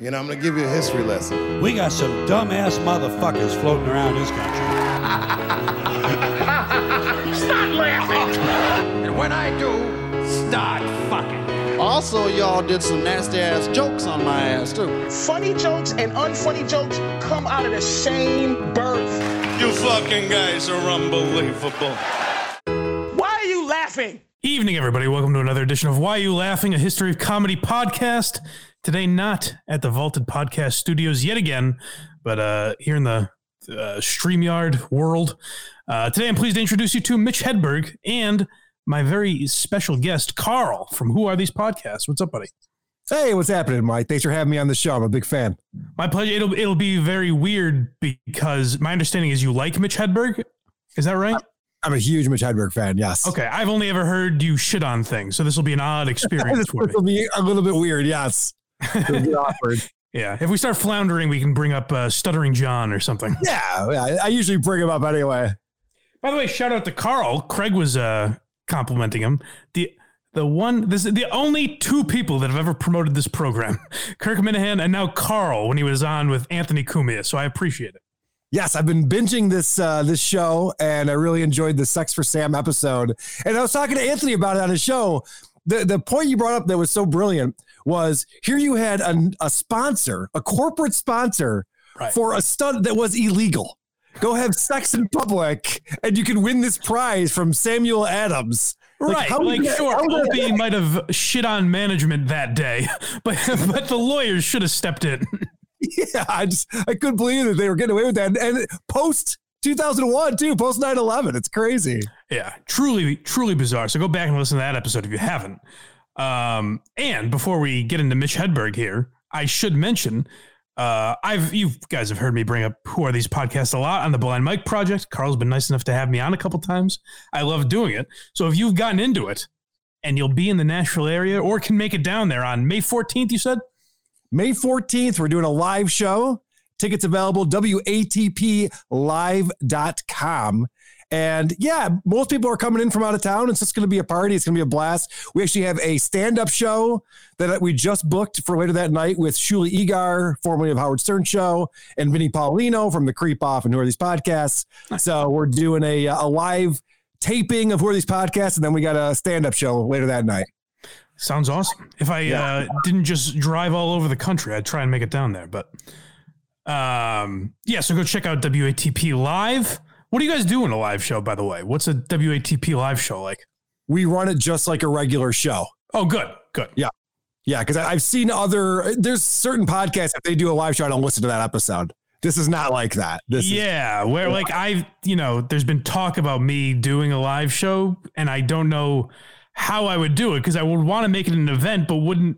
You know, I'm gonna give you a history lesson. We got some dumbass motherfuckers floating around this country. Start laughing! And when I do, start fucking. Also, y'all did some nasty ass jokes on my ass too. Funny jokes and unfunny jokes come out of the same birth. You fucking guys are unbelievable. Why are you laughing? Evening, everybody. Welcome to another edition of Why Are You Laughing, a history of comedy podcast. Today, not at the Vaulted Podcast Studios yet again, but uh, here in the uh, StreamYard world. Uh, today, I'm pleased to introduce you to Mitch Hedberg and my very special guest, Carl from Who Are These Podcasts. What's up, buddy? Hey, what's happening, Mike? Thanks for having me on the show. I'm a big fan. My pleasure. It'll it'll be very weird because my understanding is you like Mitch Hedberg. Is that right? I'm a huge Mitch Hedberg fan. Yes. Okay, I've only ever heard you shit on things, so this will be an odd experience this for me. will be a little bit weird. Yes. It'll be awkward. Yeah, if we start floundering, we can bring up uh, Stuttering John or something. Yeah, yeah, I usually bring him up anyway. By the way, shout out to Carl. Craig was uh, complimenting him. The the one this is the only two people that have ever promoted this program, Kirk Minihane and now Carl when he was on with Anthony Cumia. So I appreciate it. Yes, I've been binging this uh, this show, and I really enjoyed the Sex for Sam episode. And I was talking to Anthony about it on his show. The the point you brought up that was so brilliant was here you had a, a sponsor, a corporate sponsor Right. for a stunt that was illegal. Go have sex in public, and you can win this prize from Samuel Adams. right, how like sure, Opie might have shit on management that day, but but the lawyers should have stepped in. Yeah, I just I couldn't believe that they were getting away with that. And, and post 2001 too, post 9/11, it's crazy. Yeah, truly, truly bizarre. So go back and listen to that episode if you haven't. Um, and before we get into Mitch Hedberg here, I should mention, uh, I've you guys have heard me bring up who are these podcasts a lot on the Blind Mike Project. Carl's been nice enough to have me on a couple times. I love doing it. So if you've gotten into it and you'll be in the Nashville area or can make it down there on May 14th, you said? May 14th, we're doing a live show. Tickets available, WATPlive.com. And yeah, most people are coming in from out of town. It's just going to be a party. It's going to be a blast. We actually have a stand up show that we just booked for later that night with Shuli Egar, formerly of Howard Stern Show, and Vinny Paulino from the Creep Off and Who Are These Podcasts. So we're doing a, a live taping of Who Are These Podcasts, and then we got a stand up show later that night. Sounds awesome. If I uh, didn't just drive all over the country, I'd try and make it down there. But um, yeah, so go check out WATP Live. What do you guys do in a live show, by the way? What's a WATP live show like? We run it just like a regular show. Oh, good, good. Yeah, Yeah, because I've seen other. There's certain podcasts if they do a live show, I don't listen to that episode. This is not like that. This is, yeah, where like I've, you know, there's been talk about me doing a live show, and I don't know how I would do it because I would want to make it an event, but wouldn't.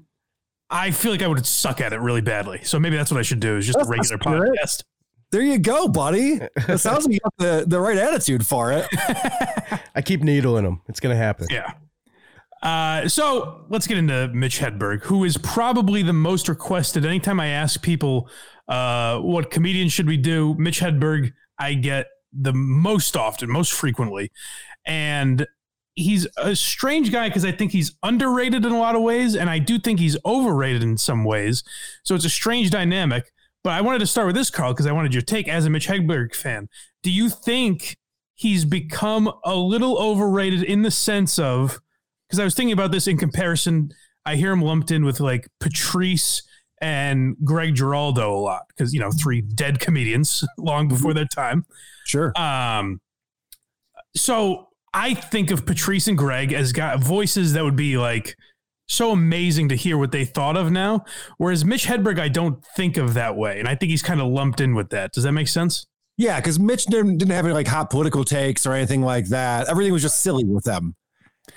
I feel like I would suck at it really badly. So maybe that's what I should do is just a That's the regular podcast. There you go, buddy. It sounds like you got the, the right attitude for it. I keep needling him. It's gonna happen. Yeah. Uh, so let's get into Mitch Hedberg, who is probably the most requested. Anytime I ask people uh, what comedian should we do, Mitch Hedberg, I get the most often, most frequently. And he's a strange guy because I think he's underrated in a lot of ways, and I do think he's overrated in some ways. So it's a strange dynamic. But I wanted to start with this, Carl, because I wanted your take as a Mitch Hedberg fan. Do you think he's become a little overrated in the sense of because I was thinking about this in comparison. I hear him lumped in with like Patrice and Greg Giraldo a lot because you know three dead comedians long before their time. Sure. Um, so I think of Patrice and Greg as got voices that would be like so amazing to hear what they thought of now. Whereas Mitch Hedberg, I don't think of that way, and I think he's kind of lumped in with that. Does that make sense? Yeah, because Mitch didn't, didn't have any like hot political takes or anything like that. Everything was just silly with them.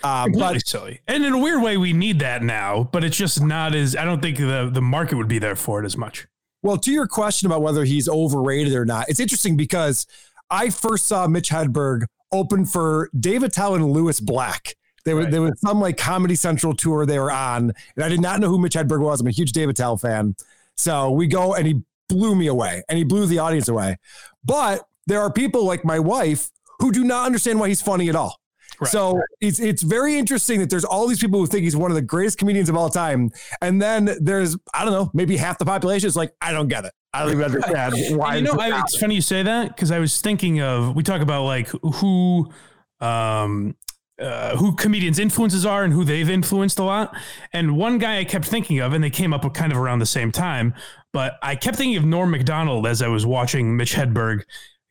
Uh, Completely but silly. And in a weird way, we need that now, but it's just not as. I don't think the the market would be there for it as much. well, to your question about whether he's overrated or not, it's interesting because I first saw Mitch Hedberg open for Dave Attell and Lewis Black. They were Right. there was some like Comedy Central tour they were on, and I did not know who Mitch Hedberg was. I'm a huge Dave Attell fan, so we go and he blew me away, and he blew the audience away. But there are people like my wife who do not understand why he's funny at all. So it's it's very interesting that there's all these people who think he's one of the greatest comedians of all time, and then there's I don't know maybe half the population is like I don't get it. I don't even understand why. You know, I, happened." it's funny you say that because I was thinking of we talk about like who, um, uh, who comedians' influences are and who they've influenced a lot. And one guy I kept thinking of, and they came up kind of around the same time, but I kept thinking of Norm Macdonald as I was watching Mitch Hedberg,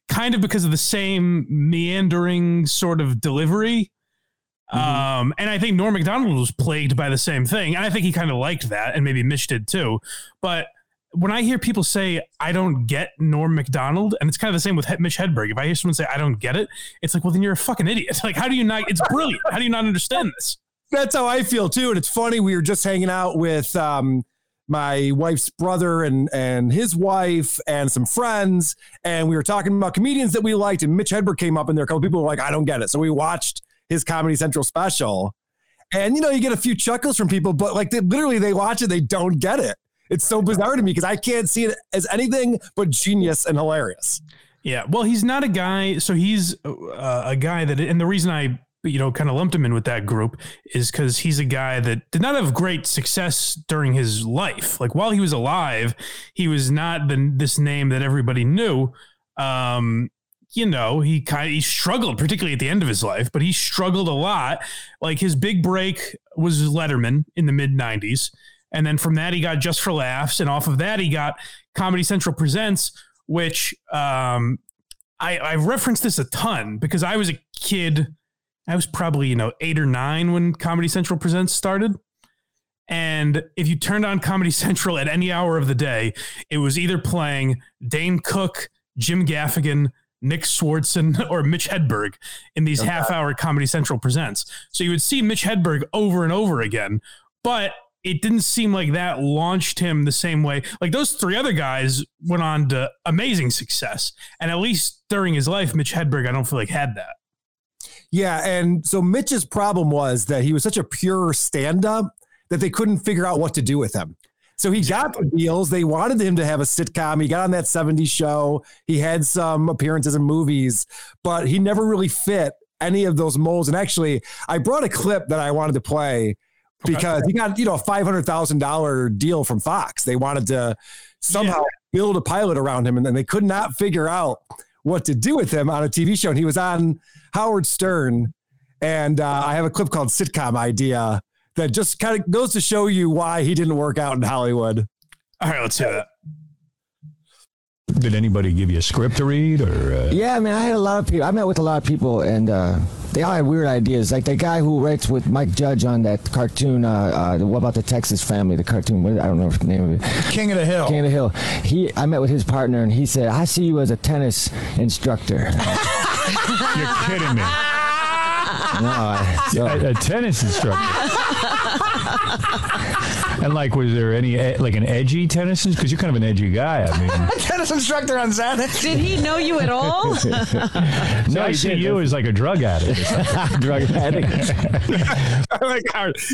kind of because of the same meandering sort of delivery. Um, and I think Norm Macdonald was plagued by the same thing. And I think he kind of liked that, and maybe Mitch did too. But when I hear people say I don't get Norm Macdonald, and it's kind of the same with Mitch Hedberg. If I hear someone say I don't get it, it's like, well, then you're a fucking idiot. Like, how do you not? It's brilliant. How do you not understand this? That's how I feel too. And it's funny. We were just hanging out with um, my wife's brother and and his wife and some friends, and we were talking about comedians that we liked. And Mitch Hedberg came up, and there a couple people were like, "I don't get it." So we watched his Comedy Central special, and you know, you get a few chuckles from people, but like they, literally, they watch it, they don't get it. It's so bizarre to me because I can't see it as anything but genius and hilarious. Yeah, well, he's not a guy. So he's uh, a guy that, and the reason I, you know, kind of lumped him in with that group is because he's a guy that did not have great success during his life. Like while he was alive, he was not the this name that everybody knew. Um, you know, he kind of he struggled, particularly at the end of his life, but he struggled a lot. Like his big break was Letterman in the mid '90s, and then from that he got Just for Laughs, and off of that he got Comedy Central Presents, which um, I, I referenced this a ton because I was a kid. I was probably you know eight or nine when Comedy Central Presents started. And if you turned on Comedy Central at any hour of the day, it was either playing Dane Cook, Jim Gaffigan, Nick Swardson, or Mitch Hedberg in these half hour Comedy Central presents. So you would see Mitch Hedberg over and over again, but it didn't seem like that launched him the same way. Like those three other guys went on to amazing success. And at least during his life, Mitch Hedberg, I don't feel like had that. Yeah, and so Mitch's problem was that he was such a pure stand-up that they couldn't figure out what to do with him. So he got the deals. They wanted him to have a sitcom. He got on that 70s show. He had some appearances in movies, but he never really fit any of those molds. And actually, I brought a clip that I wanted to play because he got, you know, a $500,000 deal from Fox. They wanted to somehow build a pilot around him and then they could not figure out what to do with him on a TV show. And he was on Howard Stern. And uh, I have a clip called Sitcom Idea that just kind of goes to show you why he didn't work out in Hollywood. All right, let's hear that. Did anybody give you a script to read or? Uh... Yeah, I mean, I had a lot of people. I met with a lot of people, and uh, they all had weird ideas. Like the guy who writes with Mike Judge on that cartoon. Uh, uh, what about the Texas Family? The cartoon. What, I don't know the name of it. King of the Hill. King of the Hill. He. I met with his partner, and he said, "I see you as a tennis instructor." You're kidding me. No, I, A, a tennis instructor. and like, was there any e- like an edgy tennis? Because you're kind of an edgy guy. I mean, Tennis instructor on Xanax. Did he know you at all? no, I see you as like a drug addict. drug addict. Like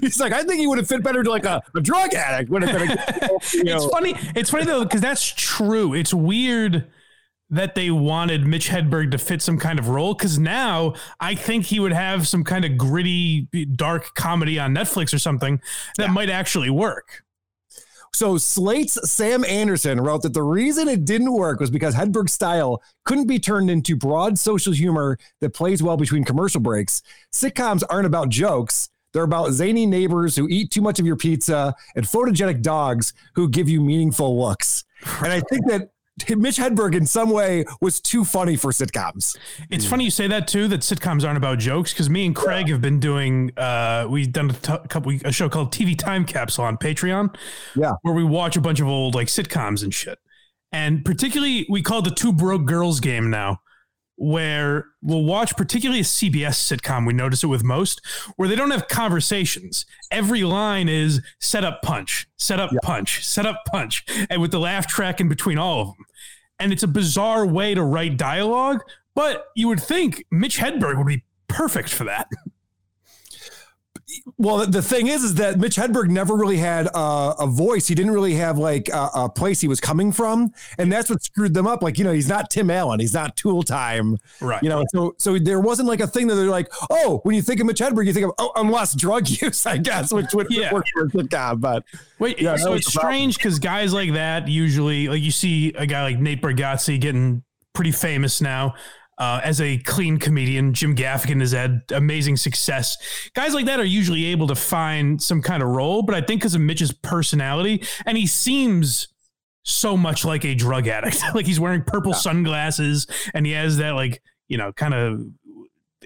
he's like, I think he would have fit better to like a, a drug addict. Would have been. A, you know. It's funny. It's funny though because that's true. It's weird that they wanted Mitch Hedberg to fit some kind of role because now I think he would have some kind of gritty, dark comedy on Netflix or something that might actually work. So Slate's Sam Anderson wrote that the reason it didn't work was because Hedberg's style couldn't be turned into broad social humor that plays well between commercial breaks. Sitcoms aren't about jokes. They're about zany neighbors who eat too much of your pizza and photogenic dogs who give you meaningful looks. And I think that Mitch Hedberg in some way was too funny for sitcoms. It's funny you say that too. That sitcoms aren't about jokes because me and Craig have been doing. Uh, we've done a t- couple a show called TV Time Capsule on Patreon. Yeah, where we watch a bunch of old like sitcoms and shit. And particularly, we call it the Two Broke Girls game now, where we'll watch particularly a CBS sitcom. We notice it with most, where they don't have conversations. Every line is set up, punch, set up, punch, set up, punch, and with the laugh track in between all of them. And it's a bizarre way to write dialogue, but you would think Mitch Hedberg would be perfect for that. Well, the thing is, is that Mitch Hedberg never really had a, a voice. He didn't really have like a, a, place he was coming from, and that's what screwed them up. Like you know, he's not Tim Allen, he's not Tool Time, Right. You know, so so there wasn't like a thing that they're like, oh, when you think of Mitch Hedberg, you think of oh, unless drug use, I guess, which would Yeah. work for a sitcom. But Wait, Yeah, so it's strange because guys like that usually, like you see a guy like Nate Bargatze getting pretty famous now uh, as a clean comedian. Jim Gaffigan has had amazing success. Guys like that are usually able to find some kind of role, but I think because of Mitch's personality, and he seems so much like a drug addict. like he's wearing purple sunglasses and he has that like you know kind of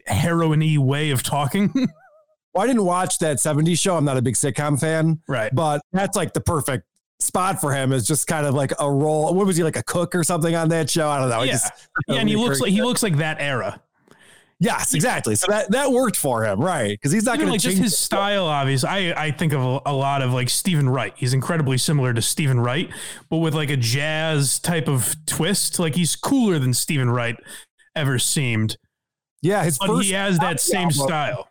heroin-y way of talking. well, I didn't watch that '70s show. I'm not a big sitcom fan, right. but that's like the perfect spot for him. Is just kind of like a role. What was he like a cook or something on that show? I don't know. Yeah, just- yeah, and he looks like he looks like that era. Yes, exactly. So that that worked for him, right? Because he's not going like to just change his style, obviously. I, I think of a, a lot of like Steven Wright. He's incredibly similar to Steven Wright, but with like a jazz type of twist. Like he's cooler than Steven Wright ever seemed. Yeah, his But he has that same album- style.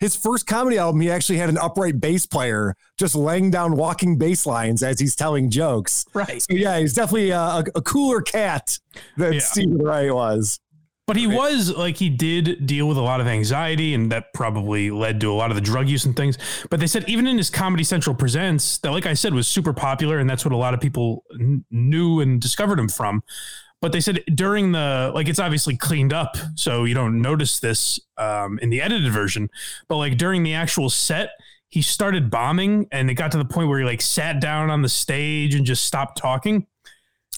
His first comedy album, he actually had an upright bass player just laying down walking bass lines as he's telling jokes. Right. So yeah, he's definitely a, a, cooler cat than Yeah. Steven Wright was. But he was like he did deal with a lot of anxiety, and that probably led to a lot of the drug use and things. But they said even in his Comedy Central presents, that like I said was super popular, and that's what a lot of people kn- knew and discovered him from. But they said during the like it's obviously cleaned up, so you don't notice this um, in the edited version. But like during the actual set, he started bombing, and it got to the point where he like sat down on the stage and just stopped talking.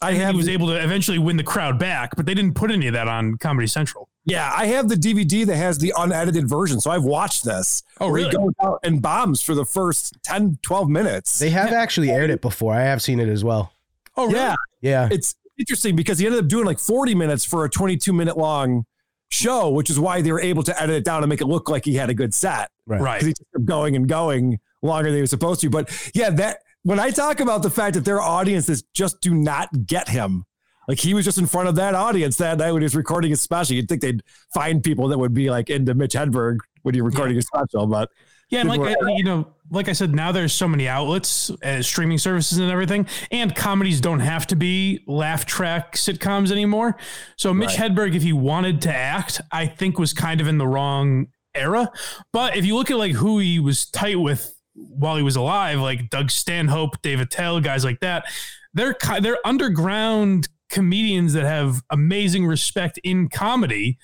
I have he was able to eventually win the crowd back, but they didn't put any of that on Comedy Central. Yeah, I have the DVD that has the unedited version. So I've watched this. Oh, where really? He goes out and bombs for the first 10, 12 minutes. They have actually aired it before. I have seen it as well. Oh, really? yeah. Yeah. It's interesting because he ended up doing like 40 minutes for a 22 minute long show, which is why they were able to edit it down and make it look like he had a good set. Right. Right. Because he kept going and going longer than he was supposed to. But yeah, that when I talk about the fact that their audiences just do not get him. Like he was just in front of that audience that night when he was recording his special. You'd think they'd find people that would be like into Mitch Hedberg when you're recording his special, but Yeah, and like uh, you know, like I said, now there's so many outlets, uh, streaming services, and everything, and comedies don't have to be laugh track sitcoms anymore. So Mitch Hedberg, if he wanted to act, I think was kind of in the wrong era. But if you look at like who he was tight with while he was alive, like Doug Stanhope, Dave Attell, guys like that, they're they're underground comedians that have amazing respect in comedy,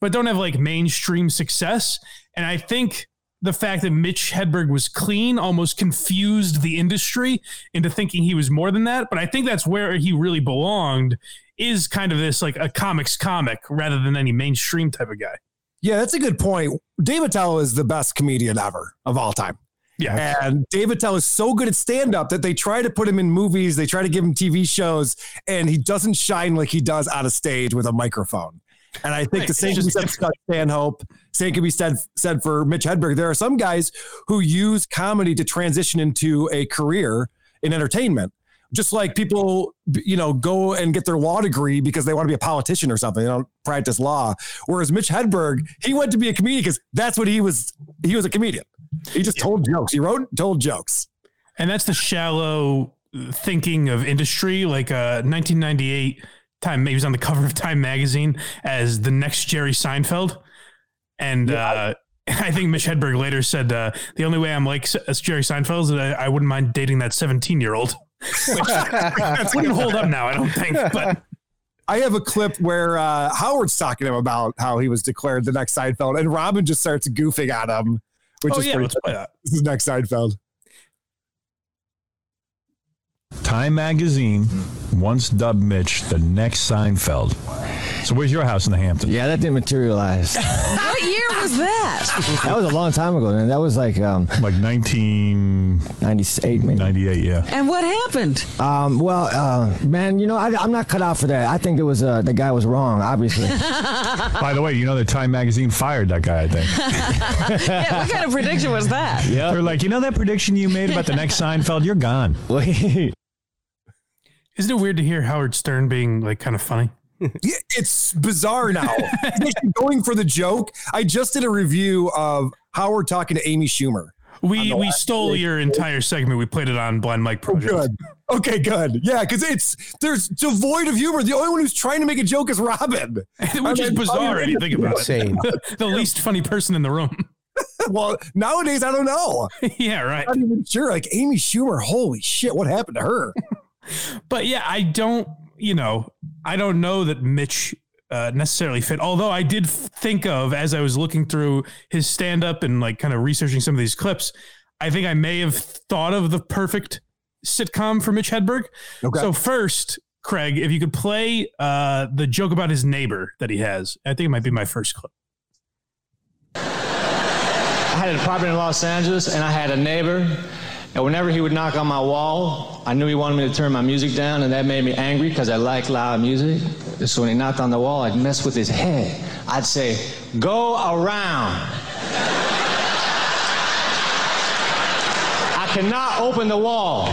but don't have like mainstream success. And I think the fact that Mitch Hedberg was clean almost confused the industry into thinking he was more than that. But I think that's where he really belonged is kind of this like a comics comic rather than any mainstream type of guy. yeah, that's a good point. Dave Attell is the best comedian ever of all time. Yeah. And Dave Attell is so good at stand up that they try to put him in movies, they try to give him TV shows, and he doesn't shine like he does on a stage with a microphone. And I think Right. the same can said Scott Stanhope. Same can be said said for Mitch Hedberg. There are some guys who use comedy to transition into a career in entertainment. Just like people, you know, go and get their law degree because they want to be a politician or something. They don't practice law. Whereas Mitch Hedberg, he went to be a comedian because that's what he was. He was a comedian. He just told jokes. He wrote, told jokes. And that's the shallow thinking of industry. Like uh, 1998, Time he was on the cover of Time magazine as the next Jerry Seinfeld, and uh, I think Mitch Hedberg later said uh, the only way I'm like S- as Jerry Seinfeld is that I, I wouldn't mind dating that 17 year old. Which wouldn't hold up now, I don't think. But I have a clip where uh, Howard's talking to him about how he was declared the next Seinfeld, and Robin just starts goofing at him, which oh is yeah, pretty let's play that. This is next Seinfeld. Time magazine once dubbed Mitch the next Seinfeld. So where's your house in the Hamptons? Yeah, that didn't materialize. What year was that? that was a long time ago. Man. That was like um, Like 1998, maybe. 98, yeah. And what happened? Um, well, uh, man, you know, I, I'm not cut out for that. I think it was uh, the guy was wrong, obviously. By the way, you know that Time magazine fired that guy, I think. yeah, what kind of prediction was that? Yeah. They're like, you know that prediction you made about the next Seinfeld? You're gone. Isn't it weird to hear Howard Stern being like kind of funny? Yeah, it's bizarre now. Going for the joke. I just did a review of Howard talking to Amy Schumer. We we stole your entire segment. We played it on Blind Mike oh, Project. Good. Okay, good. Yeah, because it's there's devoid of humor. The only one who's trying to make a joke is Robin, Which is bizarre if you think about Insane. it. the least funny person in the room. well, nowadays I don't know. yeah, right. I'm not even sure. Like Amy Schumer, holy shit, what happened to her? But yeah, I don't, you know, I don't know that Mitch uh, necessarily fit. Although I did think of as I was looking through his stand up and like kind of researching some of these clips, I think I may have thought of the perfect sitcom for Mitch Hedberg. Okay. So first, Craig, if you could play uh, the joke about his neighbor that he has, I think it might be my first clip. I had an apartment in Los Angeles, and I had a neighbor. And whenever he would knock on my wall, I knew he wanted me to turn my music down, and that made me angry because I like loud music. So when he knocked on the wall, I'd mess with his head. I'd say, "Go around." I cannot open the wall.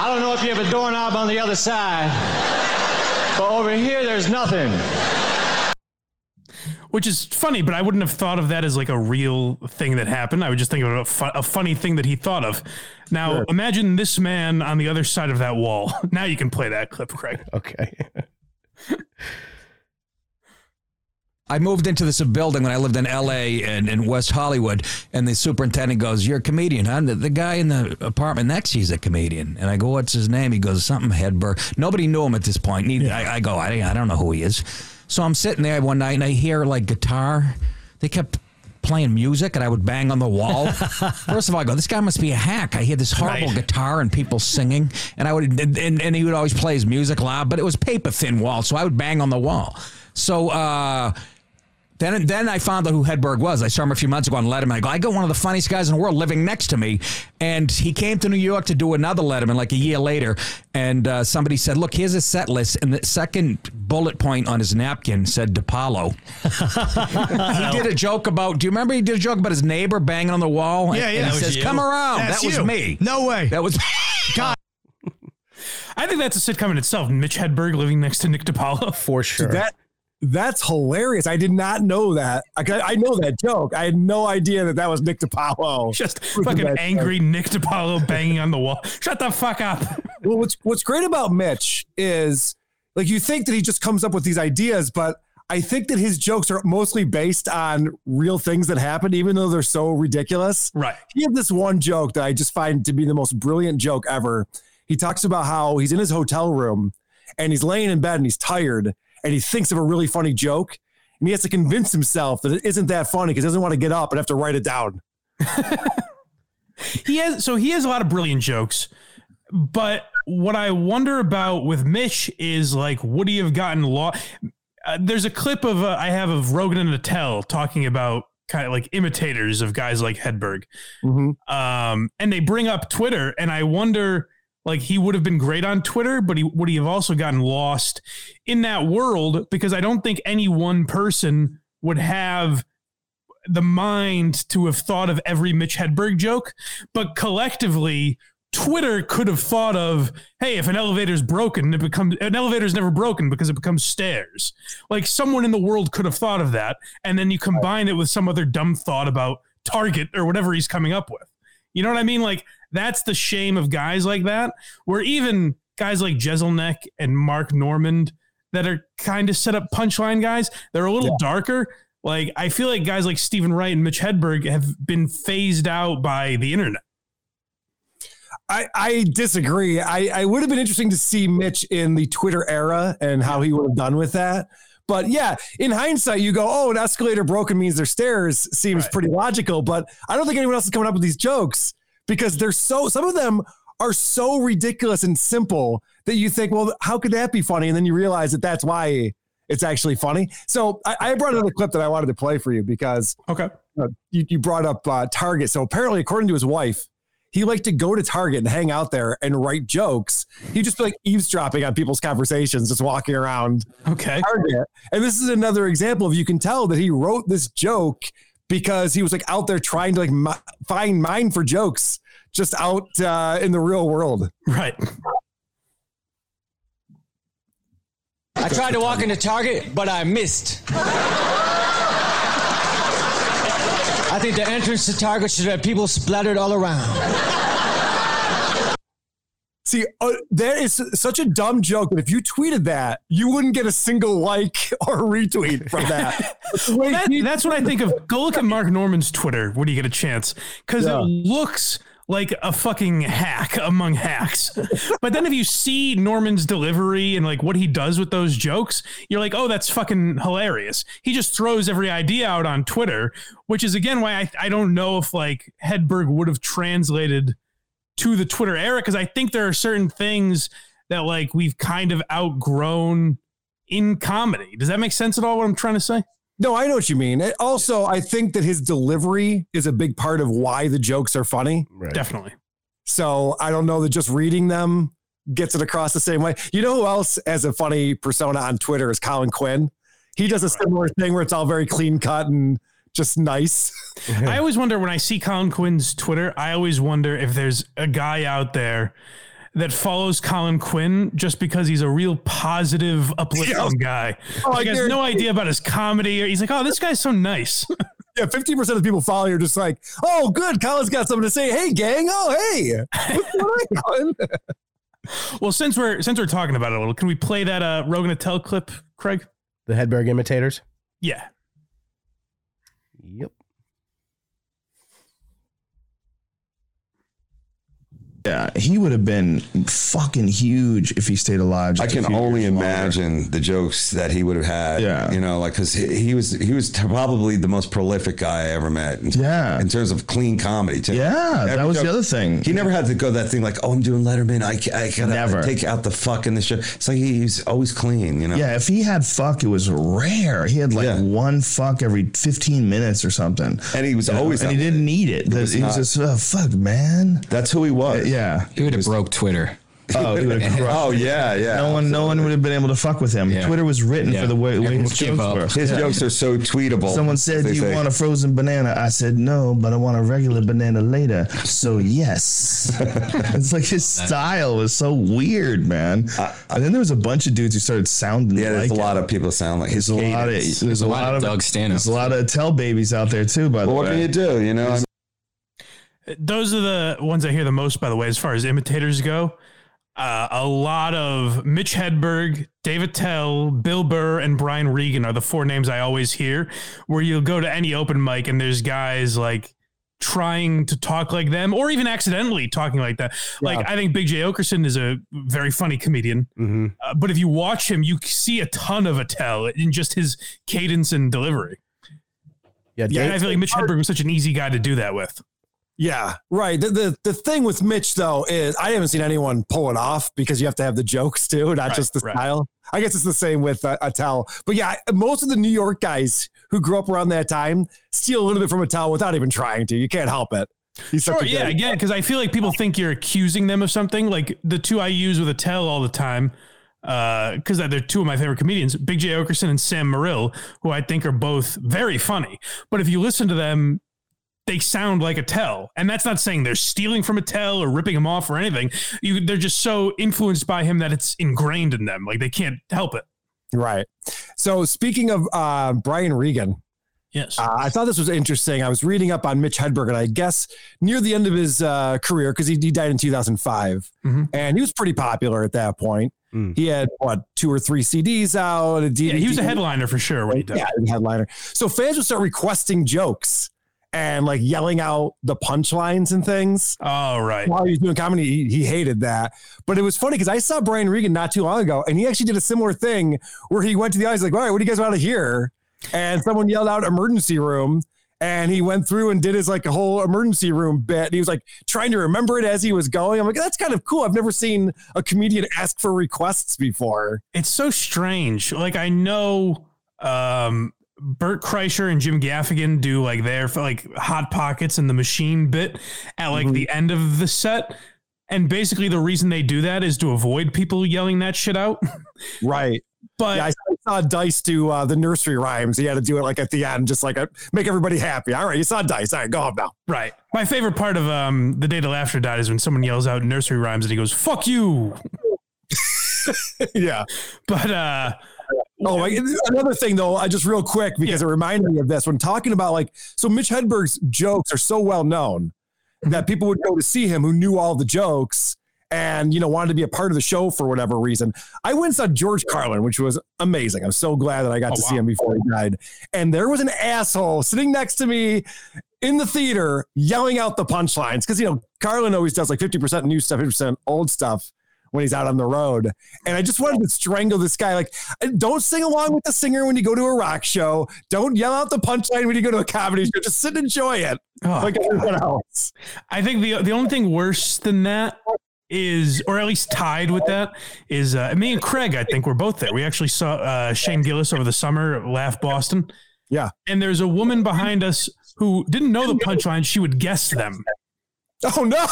I don't know if you have a doorknob on the other side, but over here there's nothing. Which is funny, but I wouldn't have thought of that as like a real thing that happened. I would just think of it a, fu- a funny thing that he thought of. Now, Sure. imagine this man on the other side of that wall. Now you can play that clip, Craig. Okay. I moved into this building when I lived in L.A. and in West Hollywood, and the superintendent goes, "You're a comedian, huh?" The, the guy in the apartment next to you is a comedian, and I go, "What's his name?" He goes, "Something Hedberg." Nobody knew him at this point. Neither, I, I go, I, "I don't know who he is." So I'm sitting there one night, and I hear like guitar. They kept playing music, and I would bang on the wall. First of all, I go, "This guy must be a hack." I hear this horrible Right. guitar and people singing, and I would, and, and, and he would always play his music loud, but it was paper thin wall, so I would bang on the wall. So. uh then, then I found out who Hedberg was. I saw him a few months ago on Letterman. I go, I got one of the funniest guys in the world living next to me, and he came to New York to do another Letterman like a year later. And uh, somebody said, "Look, here's a set list," and the second bullet point on his napkin said DiPaolo. he did a joke about. Do you remember he did a joke about his neighbor banging on the wall? Yeah, yeah, And that he was says, you. "Come around." That's that was you. me. No way. That was. God. I think that's a sitcom in itself. Mitch Hedberg living next to Nick DiPaolo. For sure. That that's hilarious. I did not know that. I, I know that joke. I had no idea that that was Nick DiPaolo. Just fucking angry Nick DiPaolo banging on the wall. Shut the fuck up. Well, what's what's great about Mitch is like you think that he just comes up with these ideas, but I think that his jokes are mostly based on real things that happened, even though they're so ridiculous. Right. He had this one joke that I just find to be the most brilliant joke ever. He talks about how he's in his hotel room and he's laying in bed and he's tired and he thinks of a really funny joke and he has to convince himself that it isn't that funny because he doesn't want to get up and have to write it down. he has so he has a lot of brilliant jokes but what i wonder about with mitch is like would he have gotten lost uh, there's a clip of uh, i have of rogan and Attell talking about kind of like imitators of guys like hedberg um and they bring up twitter and i wonder like he would have been great on twitter but he would he have also gotten lost in that world because i don't think any one person would have the mind to have thought of every Mitch Hedberg joke, but collectively, Twitter could have thought of, hey, if an elevator's broken, it becomes an elevator's never broken because it becomes stairs. Like someone in the world could have thought of that, and then you combine it with some other dumb thought about Target or whatever he's coming up with. You know what I mean? Like that's the shame of guys like that, where even guys like Jeselnik and Mark Normand that are kind of set up punchline guys, they're a little darker. Like I feel like guys like Steven Wright and Mitch Hedberg have been phased out by the internet. I, I disagree. I, I would have been interesting to see Mitch in the Twitter era and how he would have done with that. But yeah, in hindsight, you go, oh, an escalator broken means there's stairs seems pretty logical. But I don't think anyone else is coming up with these jokes because they're so, some of them are so ridiculous and simple that you think, well, how could that be funny? And then you realize that that's why it's actually funny. So I, I brought another clip that I wanted to play for you because okay, uh, you, you brought up uh, Target. So apparently, according to his wife, he liked to go to Target and hang out there and write jokes. He'd just be like eavesdropping on people's conversations, just walking around okay. Target. And this is another example of you can tell that he wrote this joke because he was like out there trying to like find mine for jokes just out uh, in the real world. Right. I tried to walk into Target, but I missed. I think the entrance to Target should have people splattered all around. See, uh, that is such a dumb joke that if you tweeted that, you wouldn't get a single like or retweet from that. Well, that- that's what I think of. Go look at Mark Normand's Twitter when you get a chance, because Yeah. it looks like a fucking hack among hacks. but then if you see Norman's delivery and like what he does with those jokes, you're like, oh, that's fucking hilarious. He just throws every idea out on Twitter, which is again why I, I don't know if like Hedberg would have translated to the Twitter era because I think there are certain things that like we've kind of outgrown in comedy. Does that make sense at all? What I'm trying to say? No, I know what you mean. It- also, I think that his delivery is a big part of why the jokes are funny. Definitely. So I don't know that just reading them gets it across the same way. You know who else has a funny persona on Twitter is Colin Quinn. He does a similar thing where it's all very clean cut and just nice. I always wonder when I see Colin Quinn's Twitter, I always wonder if there's a guy out there that follows Colin Quinn just because he's a real positive, uplifting guy. Oh, I like, has no idea about his comedy. Or he's like, oh, this guy's so nice. Yeah, 50% of the people follow you are just like, oh, good. Colin's got something to say. Hey, gang. Oh, hey. What's going on, Colin? well, since we're since we're talking about it a little, can we play that uh, Rogan Attell clip, Craig? The Hedberg imitators. Yeah. Yep. Yeah, he would have been fucking huge if he stayed alive. I can only years longer. imagine the jokes that he would have had. Yeah. you know, like because he, he was he was probably the most prolific guy I ever met. In, Yeah. in terms of clean comedy. too. Yeah, that Every was the other thing. He never had to go that thing like, oh, I'm doing Letterman. I, I gotta Never. take out the fuck in the show. It's like he he's always clean. You know. Yeah, if he had fuck, it was rare. He had like Yeah. one fuck every 15 minutes or something. And he was You know, always and he didn't need it. was he was not- just, oh, fuck, man. That's who he was. Yeah. He would have broke Twitter. Oh, he would have crushed Oh yeah, yeah. No one, no one would have been able to fuck with him. Yeah. Twitter was written Yeah. for the way, way Everyone his gave jokes up. were. His Yeah. jokes are so tweetable. Someone said, they "Do you say. want a frozen banana?" I said, "No, but I want a regular banana later." So yes, it's like his style was so weird, man. and then there was a bunch of dudes who started sounding. Yeah, there's like a lot of people sound like There's a lot of cadence. there's a lot of Doug Stanhope. There's a lot of tell babies out there too. By the Well, what way, can you do? You know, I Those are the ones I hear the most, by the way, as far as imitators go. Uh, a lot of Mitch Hedberg, Dave Attell, Bill Burr, and Brian Regan are the four names I always hear. Where you'll go to any open mic and there's guys like trying to talk like them, or even accidentally talking like that. Like I think Big Jay Oakerson is a very funny comedian, Mm-hmm. uh, but if you watch him, you see a ton of Attell in just his cadence and delivery. Yeah, Yeah, Dave- I feel like Mitch Hedberg was such an easy guy to do that with. Yeah, right. The, the the thing with Mitch though is I haven't seen anyone pull it off because you have to have the jokes too, not Right, just the right. style. I guess it's the same with uh, Attell. But yeah, most of the New York guys who grew up around that time steal a little bit from Attell without even trying to. You can't help it. He's Sure, yeah, again, because I feel like people think you're accusing them of something. Like the two I use with Attell all the time, uh, because they're two of my favorite comedians, Big Jay Oakerson and Sam Morrill, who I think are both very funny. But if you listen to them, they sound like Attell, and that's not saying they're stealing from Attell or ripping him off or anything. You, they're just so influenced by him that it's ingrained in them. Like they can't help it. Right. So speaking of uh, Brian Regan, Yes. uh, I thought this was interesting. I was reading up on Mitch Hedberg, and I guess near the end of his uh, career, because he, he died in 2005, Mhm. and he was pretty popular at that point. Mm. He had what two or three CDs out. A DVD. Yeah, he was a headliner for sure when he died. Yeah, a headliner. So fans would start requesting jokes and like yelling out the punchlines and things. Oh, right. While he was doing comedy, he, he hated that. But it was funny because I saw Brian Regan not too long ago, and he actually did a similar thing where he went to the audience like, "All right, what do you guys want to hear?" And someone yelled out "emergency room." And he went through and did his like a whole emergency room bit. And he was like trying to remember it as he was going. I'm like, that's kind of cool. I've never seen a comedian ask for requests before. it's so strange. Like I know um Bert Kreischer and Jim Gaffigan do like their like hot pockets and the machine bit at like the end of the set. And basically the reason they do that is to avoid people yelling that shit out. Right. But yeah, I saw Dice do uh, the nursery rhymes. He had to do it like at the end, just like uh, make everybody happy. All right, you saw Dice. All right, go home now. right. My favorite part of um the day the laughter died is when someone yells out nursery rhymes and he goes, fuck you. yeah. But uh Oh, my, another thing though, I just real quick because it reminded me of this when talking about like so Mitch Hedberg's jokes are so well known that mm-hmm. people would go to see him who knew all the jokes and you know wanted to be a part of the show for whatever reason. I went and saw George Carlin, which was amazing. I'm so glad that I got Oh, to see him before he died. And there was an asshole sitting next to me in the theater yelling out the punchlines because you know Carlin always does like 50% new stuff, 50% old stuff when he's out on the road. And I just wanted to strangle this guy. Like, don't sing along with the singer when you go to a rock show. Don't yell out the punchline when you go to a comedy show. Just sit and enjoy it like everyone else. I think the the only thing worse than that is, or at least tied with that, is uh, me and Craig. I think we're both there. We actually saw uh, Shane Gillis over the summer Laugh Boston. Yeah, and there's a woman behind us who didn't know the punchline. She would guess them. Oh no!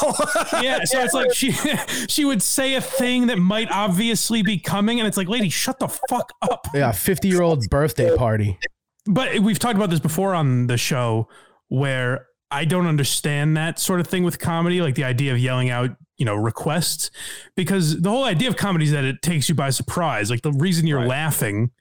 yeah, so it's like she she would say a thing that might obviously be coming, and it's like, lady, shut the fuck up. Yeah, 50 year old birthday party. But we've talked about this before on the show where I don't understand that sort of thing with comedy, like the idea of yelling out, you know, requests, because the whole idea of comedy is that it takes you by surprise. Like the reason you're laughing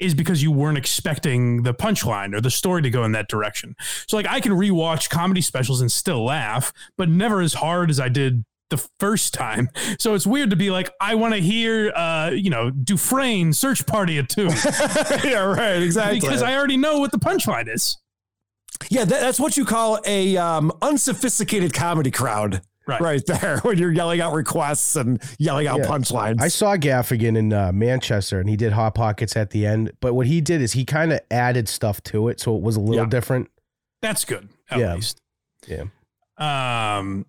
is because you weren't expecting the punchline or the story to go in that direction. So like I can rewatch comedy specials and still laugh, but never as hard as I did the first time. So it's weird to be like, I want to hear, uh, you know, Dufresne search party at two. yeah, right. Exactly. Because I already know what the punchline is. Yeah, that, that's what you call a um, unsophisticated comedy crowd. Right. right there when you're yelling out requests and yelling out Yeah. punchlines. I saw Gaffigan in uh, Manchester and he did Hot Pockets at the end. But what he did is he kind of added stuff to it. So it was a little Yeah. different. That's good. At Yeah. least. Yeah. Um,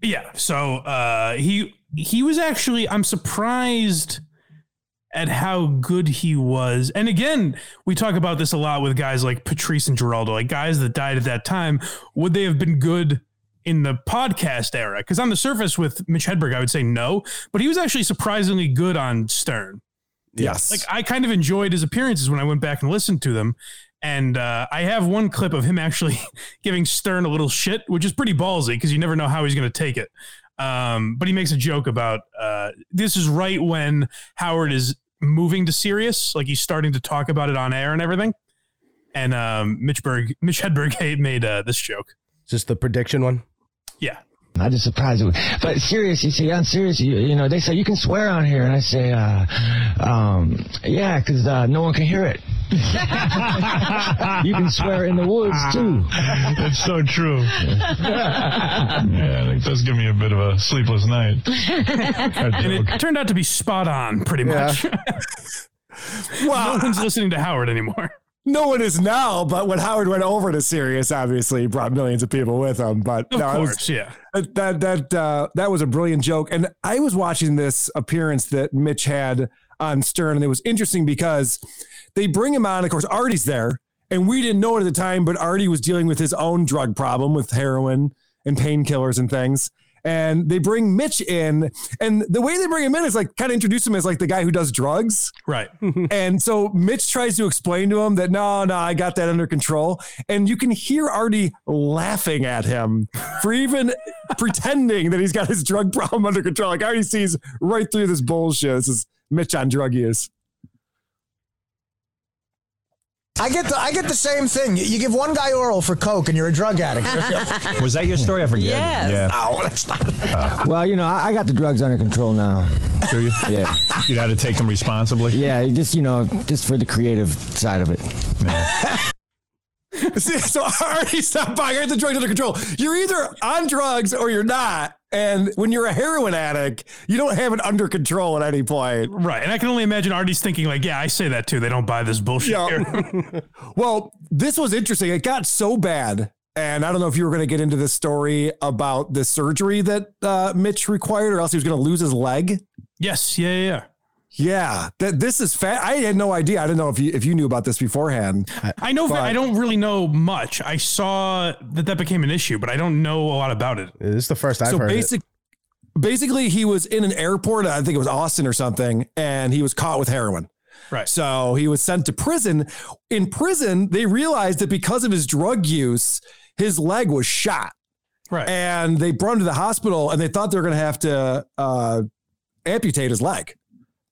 yeah. So uh, he he was actually. I'm surprised at how good he was. And again, we talk about this a lot with guys like Patrice and Giraldo, like guys that died at that time. Would they have been good? In the podcast era, because on the surface with Mitch Hedberg, I would say no, but he was actually surprisingly good on Stern. Yes. Like I kind of enjoyed his appearances when I went back and listened to them. And uh, I have one clip of him actually giving Stern a little shit, which is pretty ballsy because you never know how he's going to take it. Um, but he makes a joke about uh, this is right when Howard is moving to Sirius, like he's starting to talk about it on air and everything. And um, Mitch Berg, Mitch Hedberg made uh, this joke. Is this the prediction one? Yeah. I just surprised it. But serious, you see, I'm serious. You, you know, they say you can swear on here, and I say, uh, um, yeah, because uh, no one can hear it. you can swear in the woods too. It's so true. yeah, it does give me a bit of a sleepless night. and it turned out to be spot on, pretty much. Wow. no one's listening to Howard anymore. No one is now, but when Howard went over to Sirius, obviously he brought millions of people with him. But Of no, it was- course, yeah. that that uh, that was a brilliant joke. And I was watching this appearance that Mitch had on Stern, and it was interesting because they bring him on. Of course, Artie's there, and we didn't know it at the time, but Artie was dealing with his own drug problem with heroin and painkillers and things. And they bring Mitch in, and the way they bring him in is like kind of introduce him as like the guy who does drugs. Right. Mm-hmm. and so Mitch tries to explain to him that no, no, I got that under control. And you can hear Artie laughing at him for even pretending that he's got his drug problem under control. Like Artie sees right through this bullshit. This is Mitch on drug use. I get the I get the same thing. You, you give one guy oral for coke, and you're a drug addict. Was that your story? I forget. Yes. Yeah. No, that's not. Uh, well, you know, I, I got the drugs under control now. Do you? Yeah. You had to take them responsibly. Yeah, just you know, just for the creative side of it. See, so already stopped by. I got the drugs under control. You're either on drugs or you're not. And when you're a heroin addict, you don't have it under control at any point. Right. And I can only imagine Artie's thinking, like, yeah, I say that too. They don't buy this bullshit. here. Well, this was interesting. It got so bad. And I don't know if you were going to get into this story about the surgery that uh, Mitch required, or else he was going to lose his leg. yes. Yeah. Yeah. Yeah. Yeah, that this is fat. I had no idea. I didn't know if you if you knew about this beforehand. I know. But- I don't really know much. I saw that that became an issue, but I don't know a lot about it. This is the first I've so heard. it. basic, basically, he was in an airport. I think it was Austin or something, and he was caught with heroin. Right. So he was sent to prison. In prison, they realized that because of his drug use, his leg was shot. Right. And they brought him to the hospital, and they thought they were going to have to uh, amputate his leg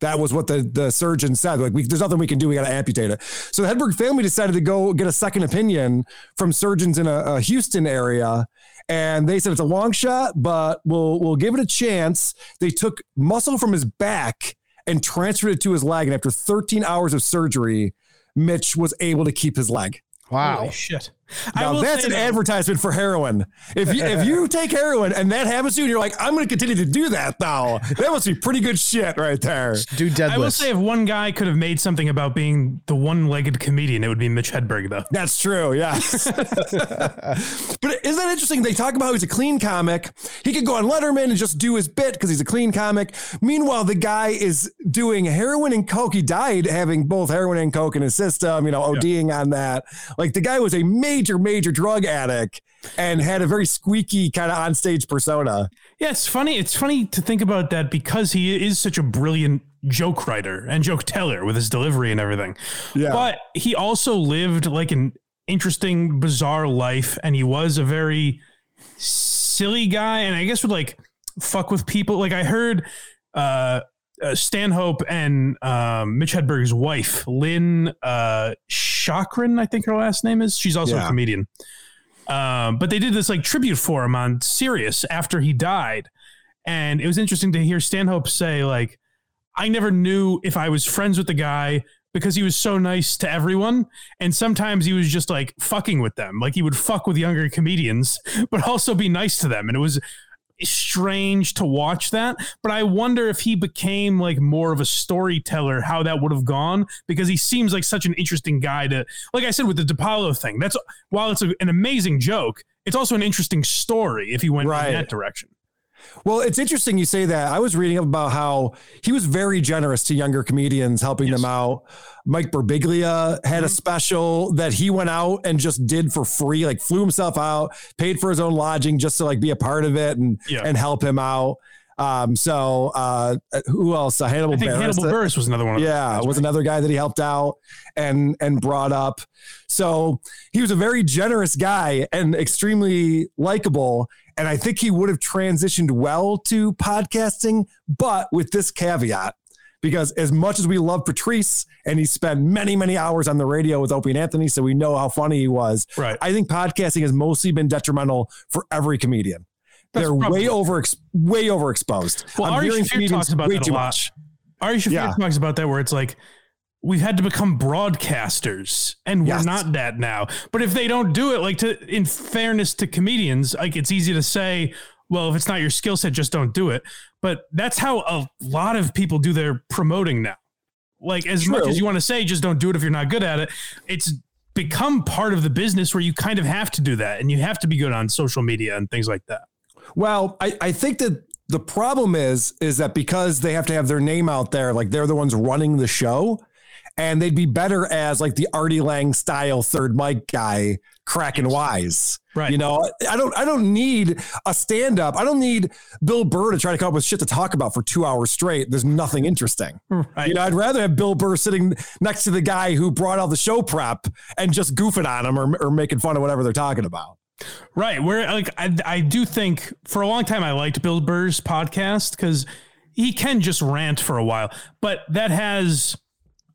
That was what the, the surgeon said. Like, we, there's nothing we can do. We got to amputate it. So the Hedberg family decided to go get a second opinion from surgeons in a, a Houston area. And they said it's a long shot, but we'll we'll give it a chance. They took muscle from his back and transferred it to his leg. And after 13 hours of surgery, Mitch was able to keep his leg. Wow. Holy shit. Now that's an though- advertisement for heroin. If you if you take heroin and that happens to you, and you're like, I'm going to continue to do that now. That must be pretty good shit right there. Do I will say if one guy could have made something about being the one-legged comedian, it would be Mitch Hedberg, though. That's true, yeah. but isn't that interesting? They talk about how he's a clean comic. He could go on Letterman and just do his bit because he's a clean comic. Meanwhile, the guy is doing heroin and coke. He died having both heroin and coke in his system, you know, ODing on that. Like the guy was a major, major drug addict and had a very squeaky kind of onstage persona. Yeah, it's funny. It's funny to think about that because he is such a brilliant joke writer and joke teller with his delivery and everything. Yeah. But he also lived like an interesting, bizarre life, and he was a very silly guy, and I guess would like fuck with people. Like I heard uh, uh Stanhope and um, Mitch Hedberg's wife, Lynn uh, Chakrin, I think her last name is. She's also Yeah. a comedian. Um, but they did this like tribute for him on Sirius after he died. And it was interesting to hear Stanhope say, like, I never knew if I was friends with the guy because he was so nice to everyone. And sometimes he was just like fucking with them. Like he would fuck with younger comedians, but also be nice to them. And it was strange to watch that. But I wonder if he became like more of a storyteller, how that would have gone, because he seems like such an interesting guy to, like I said, with the DiPaolo thing. That's while it's a, an amazing joke, it's also an interesting story if he went Right. in that direction. Well, it's interesting you say that. I was reading about how he was very generous to younger comedians, helping them out. Mike Birbiglia had a Mm-hmm. special that he went out and just did for free, like flew himself out, paid for his own lodging just to like be a part of it and Yeah. and help him out. Um, so uh, who else? Uh, Hannibal I think Buress. Hannibal Buress was another one. Yeah, was another guy that he helped out and and brought up. So he was a very generous guy and extremely likable. And I think he would have transitioned well to podcasting, but with this caveat. Because as much as we love Patrice and he spent many, many hours on the radio with Opie and Anthony, so we know how funny he was. Right. I think podcasting has mostly been detrimental for every comedian. That's They're probably- way over way overexposed. Well, I'm Ari hearing Shaffir comedians talks about way that too a lot. much. Ari Shaffir Yeah. talks about that where it's like we've had to become broadcasters and we're not that now. But if they don't do it, like to in fairness to comedians, like it's easy to say, well, if it's not your skill set, just don't do it. But that's how a lot of people do their promoting now. Like as much as you want to say, just don't do it if you're not good at it. It's become part of the business where you kind of have to do that and you have to be good on social media and things like that. Well, I, I think that the problem is is that because they have to have their name out there, like they're the ones running the show, and they'd be better as like the Artie Lange style third mic guy, cracking wise. Right. You know, I don't I don't need a stand up. I don't need Bill Burr to try to come up with shit to talk about for two hours straight. There's nothing interesting. Right. You know, I'd rather have Bill Burr sitting next to the guy who brought all the show prep and just goofing on him or, or making fun of whatever they're talking about. Right. Where like I I do think for a long time I liked Bill Burr's podcast because he can just rant for a while, but that has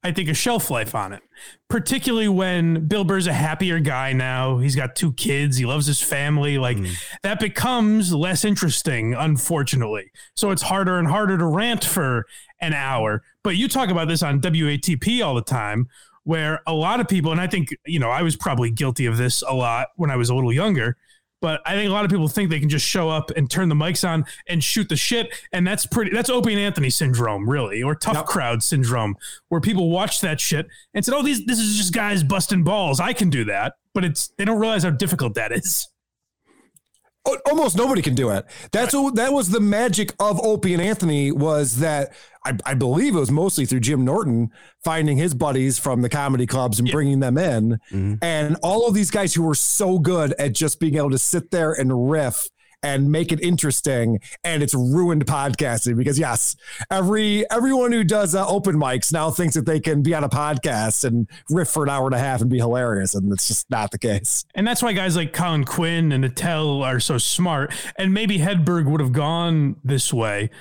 I think a shelf life on it. Particularly when Bill Burr's a happier guy now. He's got two kids. He loves his family. Like mm. that becomes less interesting, unfortunately. So it's harder and harder to rant for an hour. But you talk about this on WATP all the time, where a lot of people, and I think, you know, I was probably guilty of this a lot when I was a little younger, but I think a lot of people think they can just show up and turn the mics on and shoot the shit. And that's pretty, that's Opie and Anthony syndrome, really, or tough crowd syndrome, where people watch that shit and said, oh, these, this is just guys busting balls. I can do that. But it's, they don't realize how difficult that is. Al- almost nobody can do it. That's what that was the magic of Opie and Anthony was that I, I believe it was mostly through Jim Norton finding his buddies from the comedy clubs and bringing them in, and all of these guys who were so good at just being able to sit there and riff and make it interesting. And it's ruined podcasting because yes every everyone who does uh, open mics now thinks that they can be on a podcast and riff for an hour and a half and be hilarious. And it's just not the case. And that's why guys like Colin Quinn and Attell are so smart. And maybe Hedberg would have gone this way.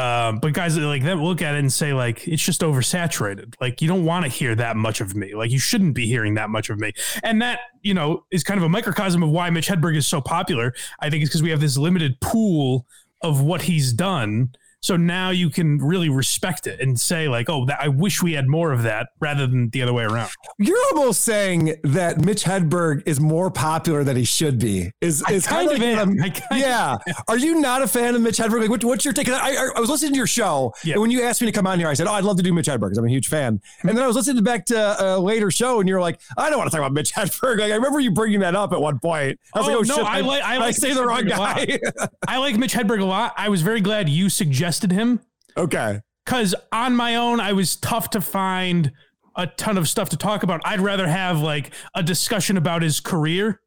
Um, but guys like that look at it and say like it's just oversaturated. Like you don't want to hear that much of me. Like you shouldn't be hearing that much of me. And that you know is kind of a microcosm of why Mitch Hedberg is so popular. I think it's because we have this limited pool of what he's done. So now you can really respect it and say like, oh, that, I wish we had more of that rather than the other way around. You're almost saying that Mitch Hedberg is more popular than he should be. Is I is kind of of like I kind yeah. Are you not a fan of Mitch Hedberg? Like, what, what's your take? I, I, I was listening to your show, Yeah. and when you asked me to come on here, I said, "Oh, I'd love to do Mitch Hedberg because I'm a huge fan." Hmm. And then I was listening back to a later show, and you're like, "I don't want to talk about Mitch Hedberg." Like, I remember you bringing that up at one point. I was Oh, like, "Oh no, shit!" I did- like- I say Mitch the wrong Hedberg guy." I like Mitch Hedberg a lot. I was very glad you suggested him. okay. because on my own, I was tough to find a ton of stuff to talk about. I'd rather have like a discussion about his career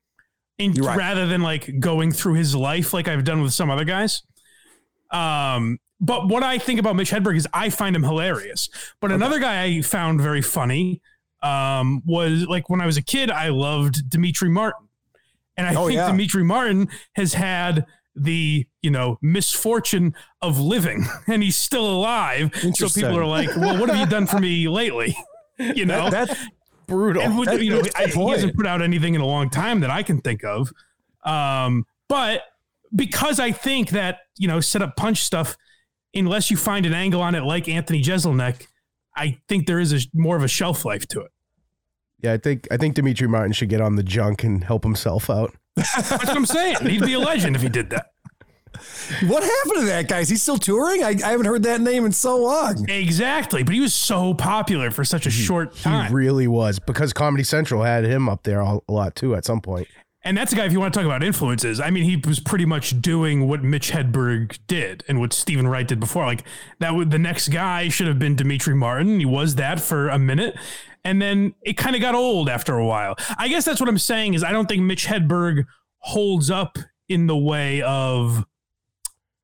in, right. rather than like going through his life like I've done with some other guys. Um, but what I think about Mitch Hedberg is I find him hilarious. But another guy I found very funny um, was like when I was a kid, I loved Demetri Martin. And I Oh, think yeah. Demetri Martin has had the, you know, misfortune of living and he's still alive. So people are like, well, what have you done for me lately? You know, That- that's Brutal. and That- you know, I, he hasn't put out anything in a long time that I can think of. Um, but because I think that you know, set up punch stuff, unless you find an angle on it like Anthony Jeselnik, I think there is a more of a shelf life to it. Yeah, I think I think Demetri Martin should get on the junk and help himself out. That's what I'm saying. He'd be a legend if he did that. What happened to that guy? Is he still touring? I, I haven't heard that name in so long. Exactly, but he was so popular for such a short time. He really was because Comedy Central had him up there a lot too at some point. And that's a guy, if you want to talk about influences, I mean, he was pretty much doing what Mitch Hedberg did and what Steven Wright did before. Like that would the next guy should have been Demetri Martin. He was that for a minute. And then it kind of got old after a while. I guess that's what I'm saying is I don't think Mitch Hedberg holds up in the way of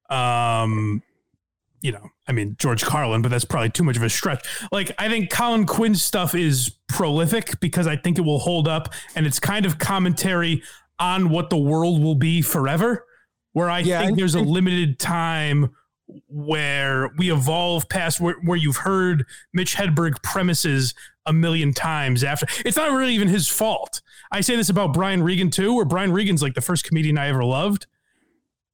um you know, I mean George Carlin, but that's probably too much of a stretch. Like I think Colin Quinn's stuff is prolific because I think it will hold up and it's kind of commentary on what the world will be forever. Where I Yeah, think there's a limited time where we evolve past where, where you've heard Mitch Hedberg premises a million times after. It's not really even his fault. I say this about Brian Regan too, where Brian Regan's like the first comedian I ever loved.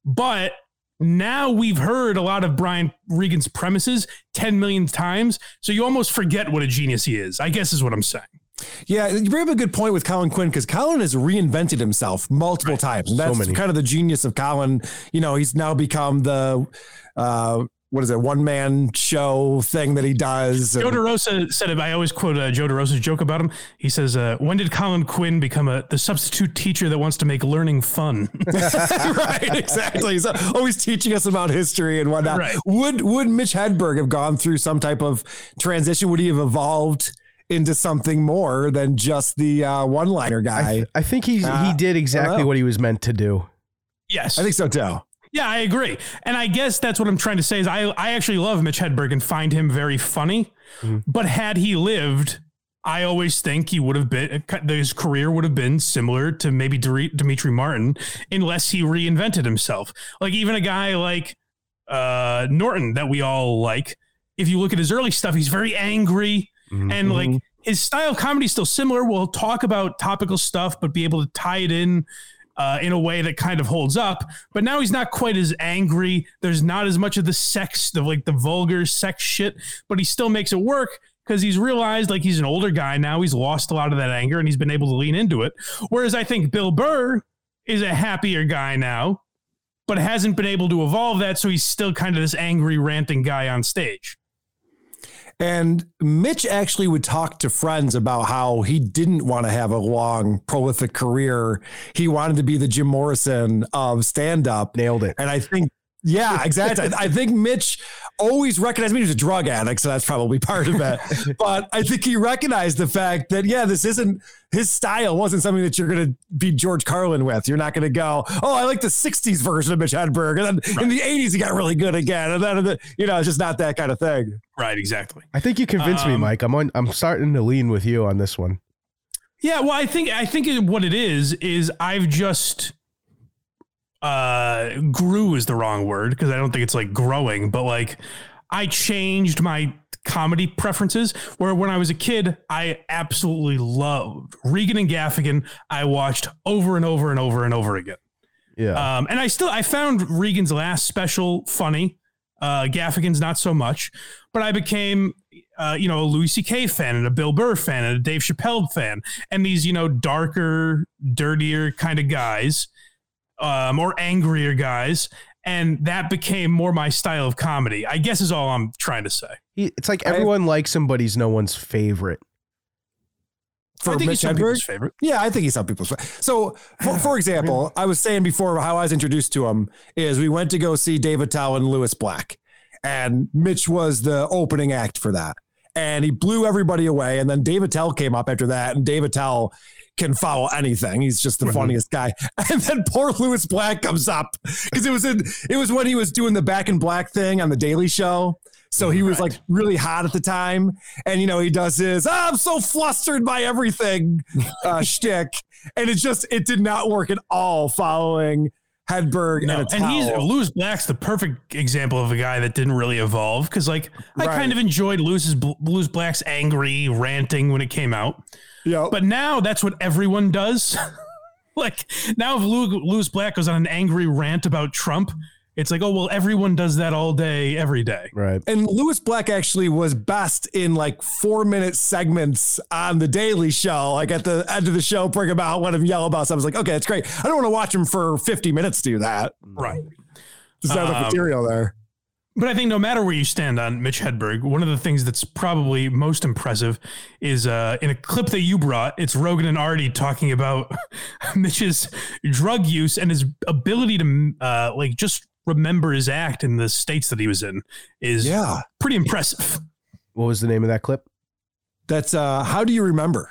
But now we've heard a lot of Brian Regan's premises 10 million times. So you almost forget what a genius he is, I guess is what I'm saying. Yeah, you bring up a good point with Colin Quinn because Colin has reinvented himself multiple times. And that's many. kind of the genius of Colin. You know, he's now become the uh what is it, one man show thing that he does. Joe DeRosa said it. I always quote uh, Joe DeRosa's joke about him. He says, uh, "When did Colin Quinn become a the substitute teacher that wants to make learning fun?" right, exactly. He's always teaching us about history and whatnot. Right. Would would Mitch Hedberg have gone through some type of transition? Would he have evolved into something more than just the uh, one liner I, guy? th- I think he's Uh, he did exactly what he was meant to do. yes, I think so too. Yeah, I agree. And I guess that's what I'm trying to say is I I actually love Mitch Hedberg and find him very funny. Mm-hmm. But had he lived, I always think he would have been his career would have been similar to maybe Demetri Martin unless he reinvented himself. Like even a guy like uh, Norton that we all like. If you look at his early stuff, he's very angry mm-hmm. and like mm-hmm. his style of comedy is still similar. We'll talk about topical stuff, but be able to tie it in uh, in a way that kind of holds up. But now he's not quite as angry. There's not as much of the sex, the like the vulgar sex shit, but he still makes it work because he's realized like he's an older guy now. He's lost a lot of that anger and he's been able to lean into it. Whereas I think Bill Burr is a happier guy now, but hasn't been able to evolve that. So he's still kind of this angry, ranting guy on stage. And Mitch actually would talk to friends about how he didn't want to have a long, prolific career. He wanted to be the Jim Morrison of stand up. Nailed it. And I think, yeah, exactly. I, I think Mitch always recognized me as a drug addict, so that's probably part of it. but I think he recognized the fact that, yeah, this isn't his style, wasn't something that you're going to be George Carlin with. You're not going to go, oh, I like the 60s version of Mitch Hedberg. And then in the 80s, he got really good again. And then, you know, it's just not that kind of thing. Right, exactly. I think you convinced me, Um, Mike. I'm on. I'm starting to lean with you on this one. Yeah, well, I think I think what it is is I've just uh grew is the wrong word because I don't think it's like growing, but like I changed my comedy preferences where when I was a kid, I absolutely loved Regan and Gaffigan. I watched over and over and over and over again. Yeah. Um, and I still I found Regan's last special funny. Uh, Gaffigan's not so much, but I became uh, you know a Louis C.K. fan and a Bill Burr fan and a Dave Chappelle fan, and these you know darker, dirtier kind of guys, um, or angrier guys, and that became more my style of comedy. I guess is all I'm trying to say. He- It's like everyone likes him, but he's no one's favorite. for I think Mitch he's some Hedberg? people's favorite. Yeah, I think he's some people's favorite. So, for, for example, I was saying before how I was introduced to him is we went to go see Dave Attell and Lewis Black, and Mitch was the opening act for that, and he blew everybody away. And then Dave Attell came up after that, and Dave Attell can follow anything. He's just the funniest guy. And then poor Lewis Black comes up because it was in it was when he was doing the Back in Black thing on the Daily Show. So he was like really hot at the time. And, you know, he does his, "Ah, I'm so flustered by everything uh, shtick. And it just, it did not work at all following Hedberg No, and and he's. Lewis Black's the perfect example of a guy that didn't really evolve because, like, I Right. kind of enjoyed Lewis's Lewis Black's angry ranting when it came out. Yeah, but now that's what everyone does. like now, if Lew- Lewis Black goes on an angry rant about Trump, it's like, oh well, everyone does that all day, every day. Right. And Lewis Black actually was best in like four minute segments on the Daily Show. Like at the end of the show, bring him out, let him yell about something. I was like, okay, that's great. I don't want to watch him for 50 minutes do that. Right. There's not enough Um, material there. But I think no matter where you stand on Mitch Hedberg, one of the things that's probably most impressive is uh, in a clip that you brought, it's Rogan and Artie talking about Mitch's drug use and his ability to uh, like just remember his act in the states that he was in is Yeah. pretty impressive. What was the name of that clip? That's uh how do you remember?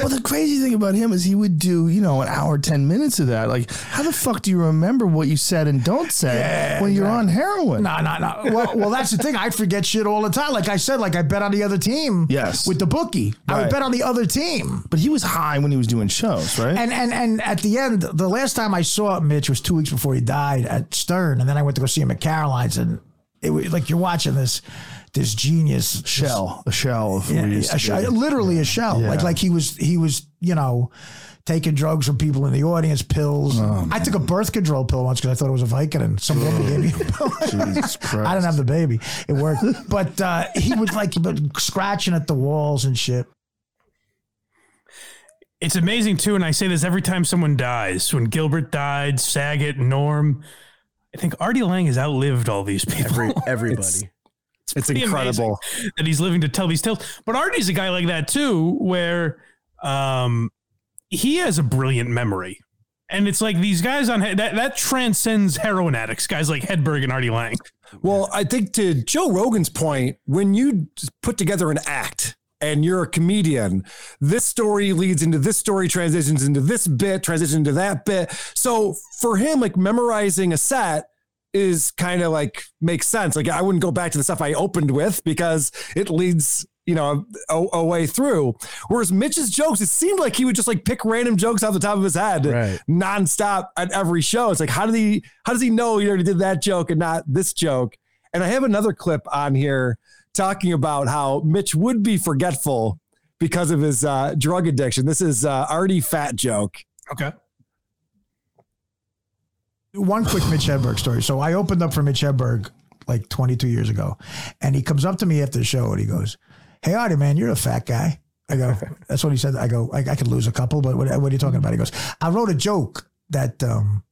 Well, the crazy thing about him is he would do, you know, an hour, 10 minutes of that. Like, how the fuck do you remember what you said and don't say Yeah, when you're on heroin? No, no, no. Well, well, that's the thing. I forget shit all the time. Like I said, like I bet on the other team. Yes. With the bookie, I would bet on the other team. But he was high when he was doing shows, right? And and and at the end, the last time I saw Mitch was two weeks before he died at Stern, and then I went to go see him at Caroline's, and it was like you're watching this this genius shell, a shell of yeah, he used to a sh- be. literally a shell. Yeah. Like like he was he was you know taking drugs from people in the audience, pills. Oh, I took a birth control pill once because I thought it was a Vicodin. Some woman gave me a pill. I didn't have the baby. It worked, but uh, he was like scratching at the walls and shit. It's amazing too, and I say this every time someone dies. When Gilbert died, Saget, Norm, I think Artie Lange has outlived all these people. Every, everybody. It's, it's pretty incredible. that he's living to tell these tales. But Artie's a guy like that too, where um, he has a brilliant memory. And it's like these guys on that that transcends heroin addicts, guys like Hedberg and Artie Lange. Well, I think to Joe Rogan's point, when you put together an act and you're a comedian, this story leads into this story, transitions into this bit, transitions into that bit. So for him, like memorizing a set is kind of like makes sense. Like I wouldn't go back to the stuff I opened with because it leads, you know, a, a way through. Whereas Mitch's jokes, it seemed like he would just like pick random jokes off the top of his head Right. nonstop at every show. It's like, how did he, how does he know he already did that joke and not this joke? And I have another clip on here talking about how Mitch would be forgetful because of his uh, drug addiction. This is uh, Artie Fat joke. Okay. One quick Mitch Hedberg story. So I opened up for Mitch Hedberg like 22 years ago, and he comes up to me after the show and he goes, "Hey, Artie, man, you're a fat guy." I go, "That's what he said." I go, "I, I could lose a couple, but what, what are you talking about?" He goes, "I wrote a joke that um,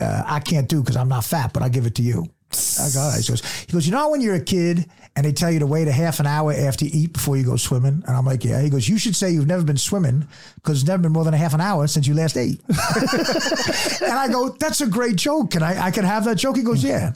uh, I can't do because I'm not fat, but I'll give it to you." I go, all right. He goes, he goes, you know when you're a kid and they tell you to wait a half an hour after you eat before you go swimming? And I'm like, yeah. He goes, you should say you've never been swimming because it's never been more than a half an hour since you last ate. and I go, that's a great joke. Can I, I can have that joke? He goes, yeah.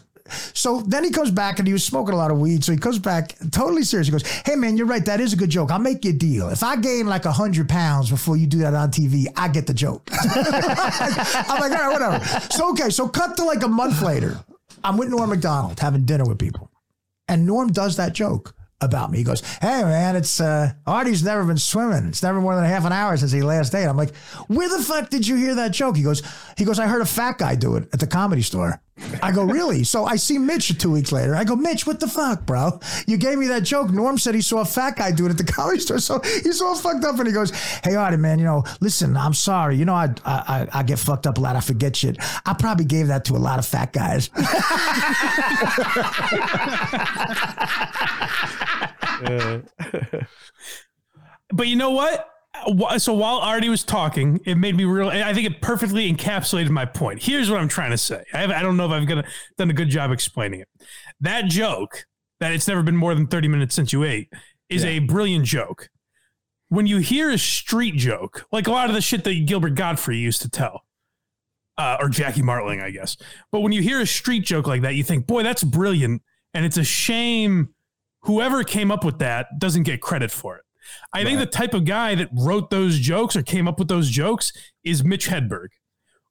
So then he comes back and he was smoking a lot of weed. So he comes back totally serious. He goes, Hey man, you're right. That is a good joke. I'll make you a deal. If I gain like a hundred pounds before you do that on TV, I get the joke. I'm like, all right, whatever. So okay, so cut to like a month later. I'm with Norm Macdonald having dinner with people. And Norm does that joke. about me. He goes, "Hey man, it's uh, Artie's never been swimming. It's never more than a half an hour since he last ate." I'm like, "Where the fuck did you hear that joke?" He goes, "He goes, I heard a fat guy do it at the comedy store." I go, "Really?" So I see Mitch two weeks later. I go, "Mitch, what the fuck, bro? You gave me that joke. Norm said he saw a fat guy do it at the comedy store, so he's all fucked up." And he goes, "Hey Artie, man, you know, listen, I'm sorry. You know, I, I, I get fucked up a lot. I forget shit. I probably gave that to a lot of fat guys." But you know what? So while Artie was talking, it made me real. I think it perfectly encapsulated my point. Here's what I'm trying to say. I, have, I don't know if I've gonna, done a good job explaining it. That joke that it's never been more than 30 minutes since you ate is a brilliant joke. When you hear a street joke, like a lot of the shit that Gilbert Gottfried used to tell, uh, or Jackie Martling, I guess. But when you hear a street joke like that, you think, boy, that's brilliant. And it's a shame whoever came up with that doesn't get credit for it. I think the type of guy that wrote those jokes or came up with those jokes is Mitch Hedberg,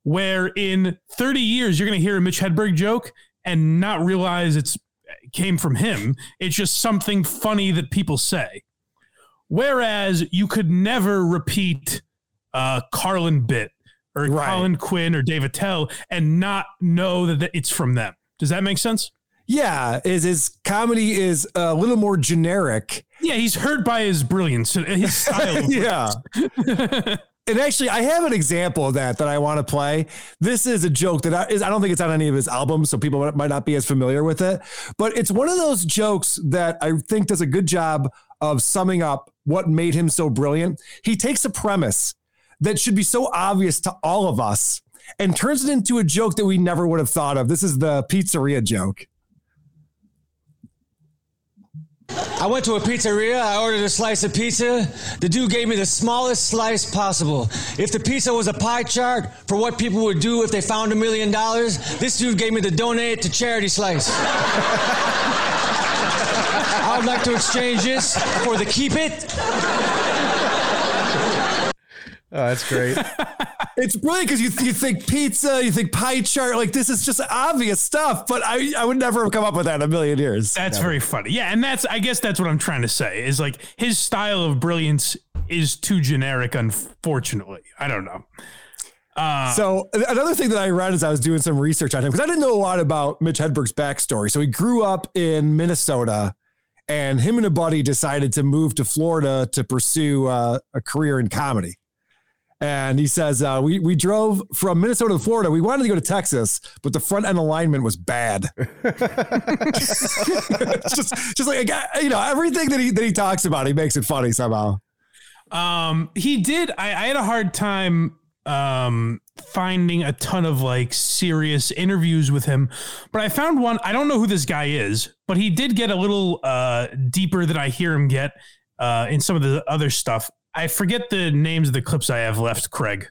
where in 30 years, you're going to hear a Mitch Hedberg joke and not realize it's came from him. It's just something funny that people say. Whereas you could never repeat uh, Carlin bit or Colin Quinn or Dave Attell and not know that it's from them. Does that make sense? Yeah, is his comedy is a little more generic. Yeah, he's hurt by his brilliance, uh, his style. yeah. and actually, I have an example of that that I want to play. This is a joke that I, is, I don't think it's on any of his albums, so people might not be as familiar with it. But it's one of those jokes that I think does a good job of summing up what made him so brilliant. He takes a premise that should be so obvious to all of us and turns it into a joke that we never would have thought of. This is the pizzeria joke. I went to a pizzeria. I ordered a slice of pizza. The dude gave me the smallest slice possible. If the pizza was a pie chart for what people would do if they found a million dollars, this dude gave me the donate to charity slice. I would like to exchange this for the keep it. Oh, that's great. It's brilliant because you, you think pizza, you think pie chart, like this is just obvious stuff, but I, I would never have come up with that in a million years. That's Never. very funny. Yeah, and that's I guess that's what I'm trying to say is like his style of brilliance is too generic. Unfortunately, I don't know. Uh, So another thing that I read as I was doing some research on him, because I didn't know a lot about Mitch Hedberg's backstory. So he grew up in Minnesota, and him and a buddy decided to move to Florida to pursue uh, a career in comedy. And he says, uh, we, we drove from Minnesota to Florida. We wanted to go to Texas, but the front end alignment was bad. just, just like, a guy- you know, everything that he, that he talks about, he makes it funny somehow. Um, he did. I, I had a hard time um finding a ton of like serious interviews with him, but I found one. I don't know who this guy is, but he did get a little uh deeper than I hear him get uh in some of the other stuff. I forget the names of the clips I have left, Craig.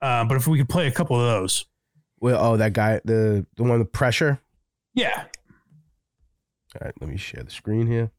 Uh, but if we could play a couple of those. Well, oh, that guy, the the one with pressure. Yeah. All right, let me share the screen here.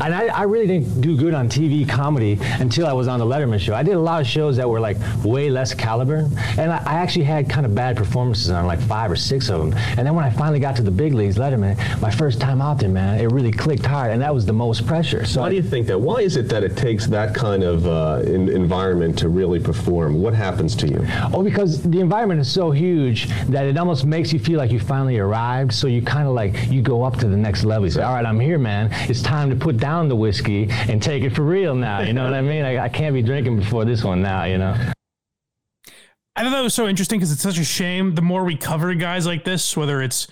And I, I really didn't do good on TV comedy until I was on the Letterman show. I did a lot of shows that were like way less caliber, and I, I actually had kind of bad performances on like five or six of them. And then when I finally got to the big leagues, Letterman, my first time out there, man, it really clicked hard, and that was the most pressure. So Why do you think that? Why is it that it takes that kind of uh, in, environment to really perform? What happens to you? Oh, because the environment is so huge that it almost makes you feel like you finally arrived. So you kind of like you go up to the next level. You say, "All right, I'm here, man. It's time to put down the whiskey and take it for real now." You know what I mean? I, I can't be drinking before this one now. You know. I thought that was so interesting because it's such a shame. The more we cover guys like this, whether it's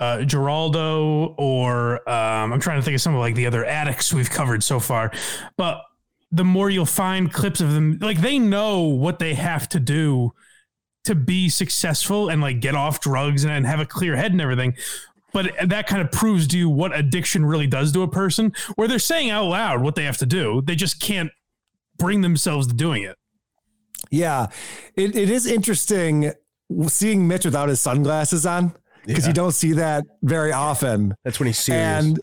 uh, Giraldo or um, I'm trying to think of some of like the other addicts we've covered so far, but the more you'll find clips of them, like they know what they have to do to be successful and like get off drugs and, and have a clear head and everything. But that kind of proves to you what addiction really does to a person, where they're saying out loud what they have to do. They just can't bring themselves to doing it. Yeah, it, it is interesting seeing Mitch without his sunglasses on because Yeah. you don't see that very often. That's when he's serious. And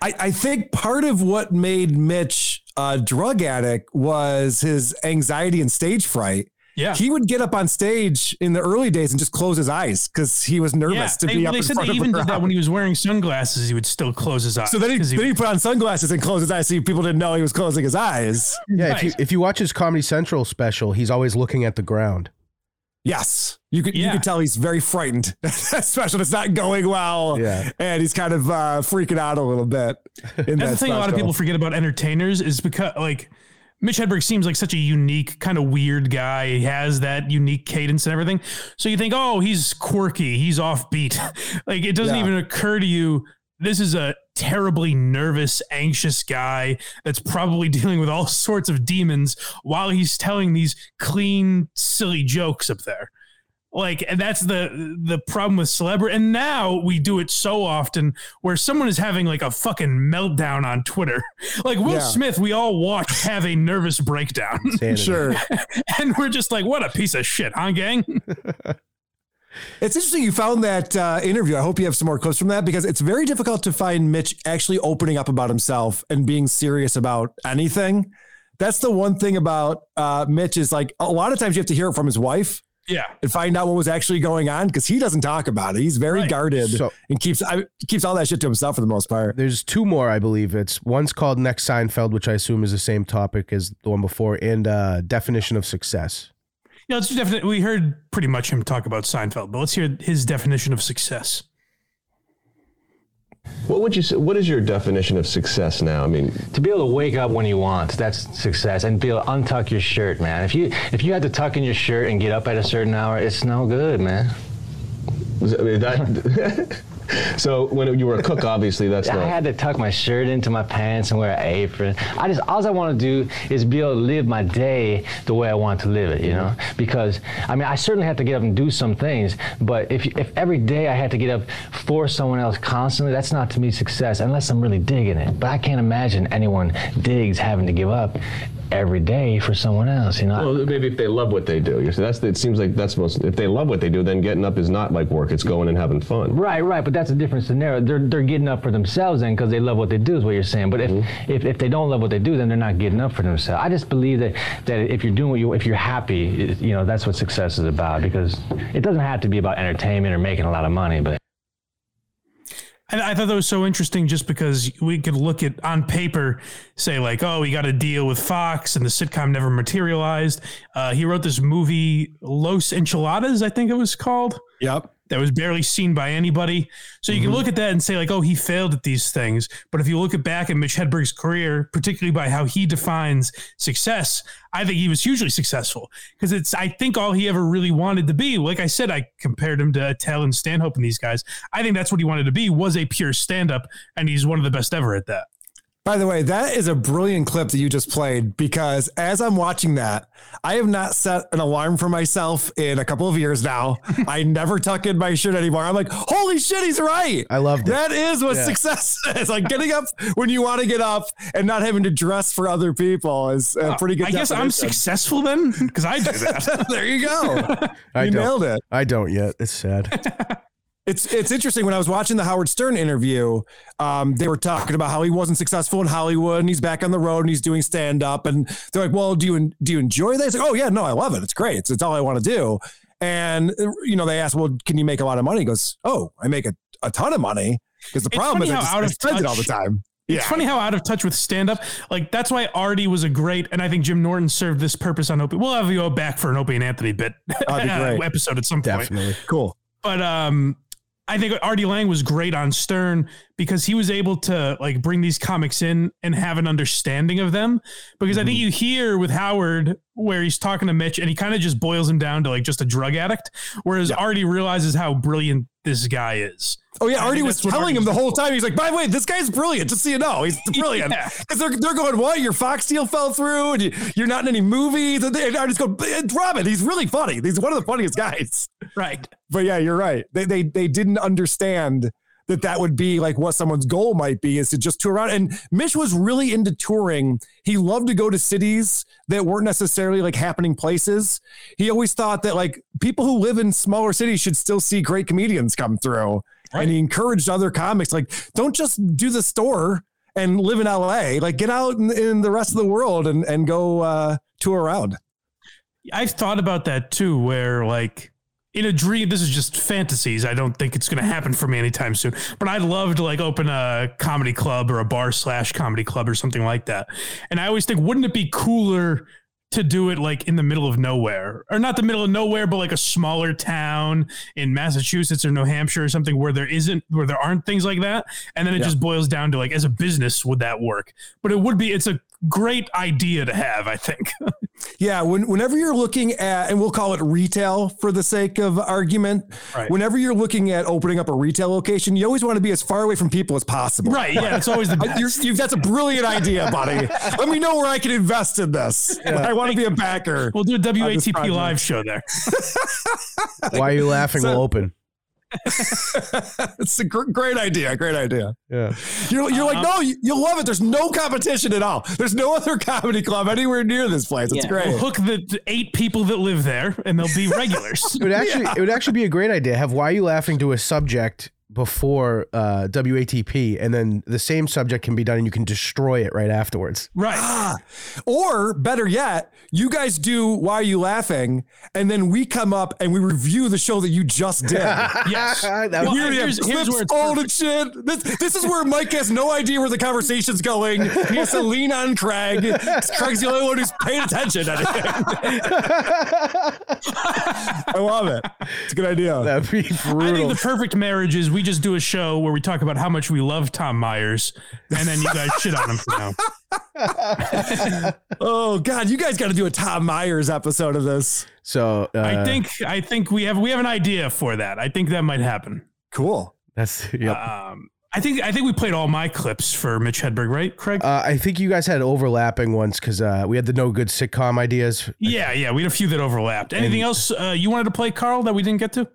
I, I think part of what made Mitch a drug addict was his anxiety and stage fright. Yeah. He would get up on stage in the early days and just close his eyes because he was nervous to they, be up they in said front they of even did that when he was wearing sunglasses. He would still close his eyes. So then he, 'cause then he put on sunglasses and closed his eyes so people didn't know he was closing his eyes. Yeah, if you if you watch his Comedy Central special, he's always looking at the ground. Yes, you could you Yeah. could tell he's very frightened, especially it's not going well. Yeah. and he's kind of uh, freaking out a little bit. In That's that the thing a lot of people forget about entertainers is because like Mitch Hedberg seems like such a unique, kind of weird guy. He has that unique cadence and everything. So you think, oh, he's quirky, he's offbeat. like it doesn't Yeah. even occur to you. This is a terribly nervous, anxious guy that's probably dealing with all sorts of demons while he's telling these clean, silly jokes up there. Like, and that's the the problem with celebrity. And now we do it so often where someone is having like a fucking meltdown on Twitter. Like Will Yeah. Smith, we all watch have a nervous breakdown. Sure. and we're just like, what a piece of shit, huh, gang? It's interesting you found that uh, interview. I hope you have some more clips from that because it's very difficult to find Mitch actually opening up about himself and being serious about anything. That's the one thing about uh, Mitch is like a lot of times you have to hear it from his wife. Yeah. And find out what was actually going on because he doesn't talk about it. He's very guarded So- and keeps I, keeps all that shit to himself for the most part. There's two more, I believe. It's one's called Next Seinfeld, which I assume is the same topic as the one before, and uh, definition of success. Yeah, let's definitely. We heard pretty much him talk about Seinfeld, but let's hear his definition of success. What would you say? What is your definition of success now? I mean, To be able to wake up when you want, that's success. And be able to untuck your shirt, man. If you if you had to tuck in your shirt and get up at a certain hour, it's no good, man. I mean that. so when you were a cook, obviously that's I not. had to tuck my shirt into my pants and wear an apron. I just all I want to do is be able to live my day the way I want to live it, you know? Because I mean, I certainly have to get up and do some things, but if if every day I had to get up for someone else constantly, that's not to me success unless I'm really digging it. But I can't imagine anyone digs having to give up every day for someone else, you know? Well, maybe if they love what they do. You see, that's it. Seems like that's most. If they love what they do, then getting up is not like work. It's going and having fun. Right, right, but that's a different scenario. They're they're getting up for themselves then because they love what they do is what you're saying. But if, mm-hmm. if if they don't love what they do, then they're not getting up for themselves. I just believe that that if you're doing what you if you're happy, it- you know that's what success is about. Because it doesn't have to be about entertainment or making a lot of money, but And I thought that was so interesting just because we could look at on paper, say like, oh, he got a deal with Fox and the sitcom never materialized. Uh, he wrote this movie, Los Enchiladas, I think it was called. Yep. That was barely seen by anybody. So you can mm-hmm. look at that and say like, oh, he failed at these things. But if you look at back at Mitch Hedberg's career, particularly by how he defines success, I think he was hugely successful because it's, I think all he ever really wanted to be, like I said, I compared him to Attell and Stanhope and these guys. I think that's what he wanted to be was a pure stand-up. And he's one of the best ever at that. By the way, that is a brilliant clip that you just played because as I'm watching that, I have not set an alarm for myself in a couple of years now. I never tuck in my shirt anymore. I'm like, holy shit, he's right. I love it. That is what Yeah. success is. Like getting up when you want to get up and not having to dress for other people is a uh, pretty good. I guess I'm successful then because I do that. there you go. I you don't- nailed it. I don't yet. It's sad. It's it's interesting when I was watching the Howard Stern interview, um, they were talking about how he wasn't successful in Hollywood and he's back on the road and he's doing stand up and they're like, well, do you do you enjoy that? He's like, oh yeah, no, I love it. It's great. It's, it's all I want to do. And you know, they asked, well, can you make a lot of money? He goes, oh, I make a, a ton of money because the It's problem is I, just, out I spend it all the time. It's funny how out of touch with stand up. Like that's why Artie was a great, and I think Jim Norton served this purpose on Opie. We'll have you go back for an Opie and Anthony bit great. episode at some point. Definitely. Cool. But um, I think Artie Lange was great on Stern because he was able to like bring these comics in and have an understanding of them. Because I think Mm-hmm. you hear with Howard where he's talking to Mitch and he kind of just boils him down to like just a drug addict, whereas Artie realizes how brilliant this guy is. Oh yeah, Artie was telling him the whole time. He's like, by the way, this guy's brilliant. Just so you know, he's brilliant. Yeah. Because they're, they're going, what? Your Fox deal fell through, and you, you're not in any movies. And, they, and Artie's going, it's uh, Robin. He's really funny. He's one of the funniest guys. Right. But yeah, you're right. They they they didn't understand that that would be like what someone's goal might be is to just tour around. And Mitch was really into touring. He loved to go to cities that weren't necessarily like happening places. He always thought that like people who live in smaller cities should still see great comedians come through. And he encouraged other comics like, don't just do the store and live in LA. Like get out in, in the rest of the world and and go uh, tour around. I've thought about that too, where like in a dream, this is just fantasies. I don't think it's going to happen for me anytime soon. But I'd love to like open a comedy club or a bar slash comedy club or something like that. And I always think, wouldn't it be cooler to do it like in the middle of nowhere or not the middle of nowhere, but like a smaller town in Massachusetts or New Hampshire or something where there isn't, where there aren't things like that. And then it Yeah. just boils down to like, as a business, would that work? But it would be, it's a great idea to have, I think. Yeah, when, whenever you're looking at, and we'll call it retail for the sake of argument, Right. whenever you're looking at opening up a retail location, you always want to be as far away from people as possible. Right, yeah, it's always the I- you're- you- that's a brilliant idea, buddy. Let me know where I can invest in this. I want to be a backer. We'll do a on WATP live show there. Why are you laughing? So- will open. it's a gr- great idea. Great idea. Yeah. You're, you're Uh-huh. like, no, you, you'll love it. There's no competition at all. There's no other comedy club anywhere near this place. It's great. We'll hook the the eight people that live there, and they'll be regulars. It would actually it would actually be a great idea. Have why are you laughing to a subject before uh, WATP, and then the same subject can be done, and you can destroy it right afterwards. Right. Ah, or better yet, you guys do Why Are You Laughing? And then we come up and we review the show that you just did. Yes. That we would- have here's- here's clips where it's old and shit. This, this is where Mike has no idea where the conversation's going. He has to lean on Craig. Craig's the only one who's paying attention to anything. I love it. It's a good idea. That'd be brutal. I think the perfect marriage is we just do a show where we talk about how much we love Tom Myers, and then you guys shit on him for now. oh God, you guys got to do a Tom Myers episode of this. So uh, I think I think we have we have an idea for that. I think that might happen. Cool. that's yep. Um, I think I think we played all my clips for Mitch Hedberg, right, Craig? Uh, I think you guys had overlapping ones because uh, we had the no good sitcom ideas. yeah, yeah. We had a few that overlapped. Anything else uh, you wanted to play, Carl, that we didn't get to?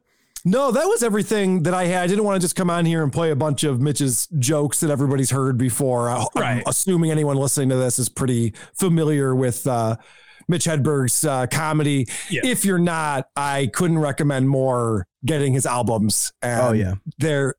No, that was everything that I had. I didn't want to just come on here and play a bunch of Mitch's jokes that everybody's heard before. I, Right. am assuming anyone listening to this is pretty familiar with uh, Mitch Hedberg's uh, comedy. Yeah. If you're not, I couldn't recommend more getting his albums. And Oh, yeah. they're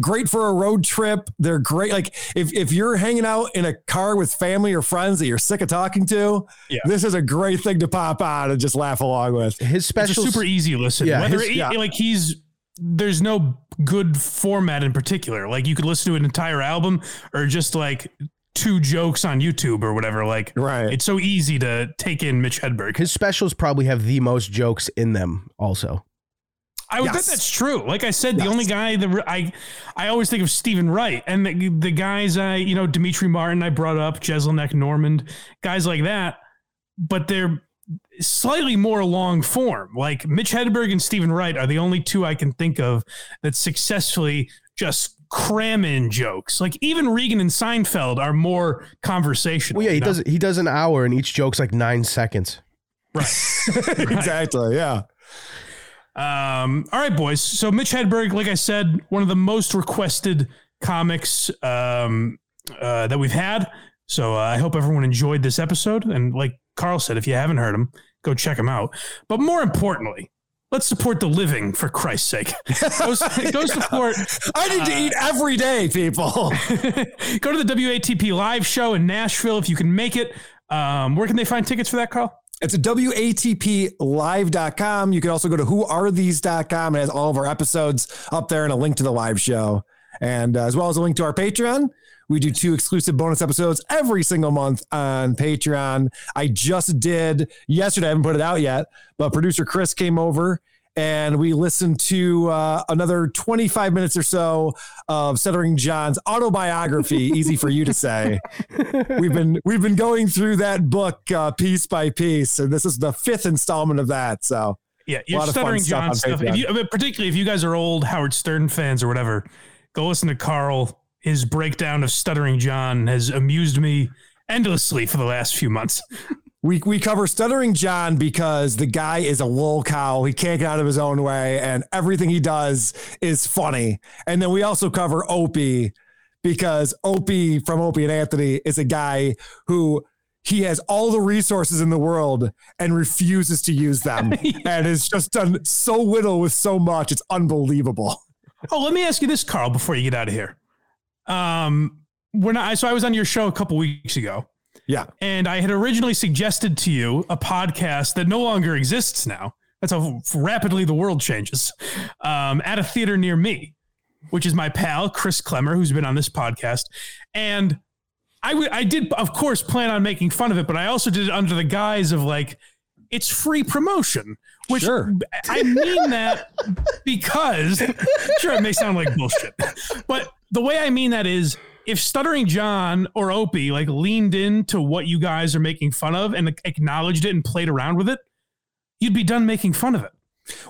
great for a road trip. They're great. Like if if you're hanging out in a car with family or friends that you're sick of talking to, Yeah. this is a great thing to pop on and just laugh along with. His special super easy listen. Yeah, Whether his- it- yeah. like he's there's no good format in particular. Like you could listen to an entire album or just like two jokes on YouTube or whatever. Like Right. it's so easy to take in Mitch Hedberg. his specials probably have the most jokes in them. Also, I would Yes. bet that's true. Like I said, the Yes. only guy that I I always think of Steven Wright and the, the guys I you know Demetri Martin I brought up Jeselnik Normand guys like that, but they're slightly more long form. Like Mitch Hedberg and Steven Wright are the only two I can think of that successfully just cram in jokes. Like even Regan and Seinfeld are more conversational. well, yeah, he you does he does an hour, and each joke's like nine seconds. Right. Exactly. Yeah. Um, all right, boys. So Mitch Hedberg, like I said, one of the most requested comics um, uh, that we've had. So uh, I hope everyone enjoyed this episode. And like Carl said, if you haven't heard him, go check him out. But more importantly, let's support the living for Christ's sake. Go, go support. I need to eat every day, people. go to the WATP live show in Nashville if you can make it. Um, where can they find tickets for that, Carl? It's WATPlive.com. You can also go to whoarethese.com. It has all of our episodes up there and a link to the live show. And uh, as well as a link to our Patreon. We do two exclusive bonus episodes every single month on Patreon. I just did yesterday, I haven't put it out yet, but producer Chris came over and we listened to uh, another 25 minutes or so of Stuttering John's autobiography, easy for you to say. we've been we've been going through that book uh, piece by piece, and this is the fifth installment of that. So Yeah, you're lot of fun stuttering John on stuff. If you, I mean, particularly if you guys are old Howard Stern fans or whatever, go listen to Carl. His breakdown of Stuttering John has amused me endlessly for the last few months. We we cover Stuttering John because the guy is a lol cow. He can't get out of his own way, and everything he does is funny. And then we also cover Opie because Opie from Opie and Anthony is a guy who he has all the resources in the world and refuses to use them and has just done so little with so much. It's unbelievable. Oh, let me ask you this, Carl, before you get out of here. Um, we're not. So I was on your show a couple weeks ago, Yeah. And I had originally suggested to you a podcast that no longer exists now. That's how rapidly the world changes. Um, at a theater near me, which is my pal Chris Klemmer, who's been on this podcast, and I I did of course plan on making fun of it, but I also did it under the guise of like it's free promotion. Which I mean that because sure it may sound like bullshit, but the way I mean that is if Stuttering John or Opie like leaned into what you guys are making fun of and acknowledged it and played around with it, you'd be done making fun of it.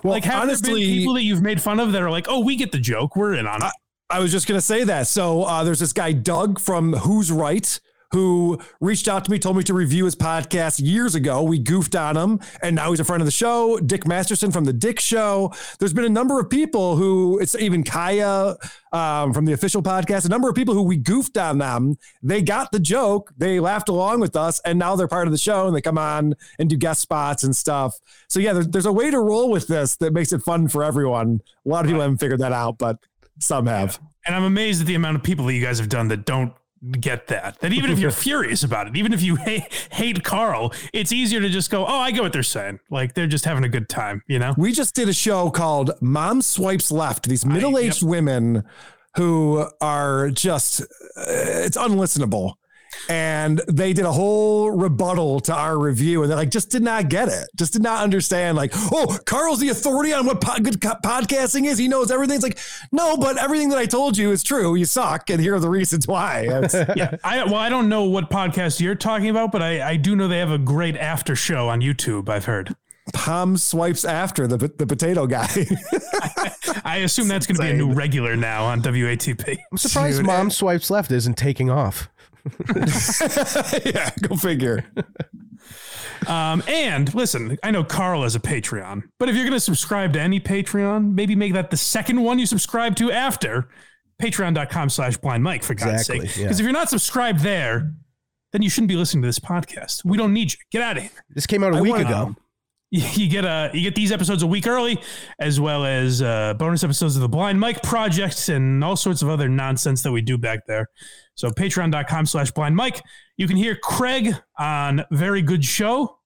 Well, like have honestly, there been people that you've made fun of that are like, oh, we get the joke, we're in on it. I, I was just gonna say that. So uh, there's this guy Doug from Who's Right who reached out to me, told me to review his podcast years ago. We goofed on him, and now he's a friend of the show. Dick Masterson from the Dick Show. There's been a number of people who, it's even Kaya um, from the official podcast, a number of people who we goofed on them. They got the joke, they laughed along with us, and now they're part of the show and they come on and do guest spots and stuff. So, yeah, there's, there's a way to roll with this that makes it fun for everyone. A lot of people haven't figured that out, but some have. And I'm amazed at the amount of people that you guys have done that don't get that. That even if you're furious about it, even if you hate, hate Carl, it's easier to just go, "Oh, I get what they're saying." Like they're just having a good time, you know. We just did a show called "Mom Swipes Left." These middle-aged yep. women who are just uh, it's unlistenable and they did a whole rebuttal to our review and they like just did not get it. Just did not understand like oh carl's the authority on what po- good co- podcasting is. He knows everything. It's like no but everything that i told you is true. You suck and here are the reasons why. Yeah i well i don't know what podcast you're talking about but i i do know they have a great after show on youtube i've heard. Palm swipes after the the potato guy. I assume that's going to be a new regular now on WATP. I'm surprised Dude, Mom swipes left isn't taking off. yeah, go figure. Um, and listen, I know Carl has a Patreon, but if you're going to subscribe to any Patreon, maybe make that the second one you subscribe to after patreon.com slash blind mike for God's Exactly, sake. yeah. Because if you're not subscribed there, then you shouldn't be listening to this podcast. We don't need you. Get out of here. This came out a I week ago. You get uh you get these episodes a week early, as well as uh, bonus episodes of the Blind Mike Project and all sorts of other nonsense that we do back there. So patreon.com slash blind Mike. You can hear Craig on Very Good Show.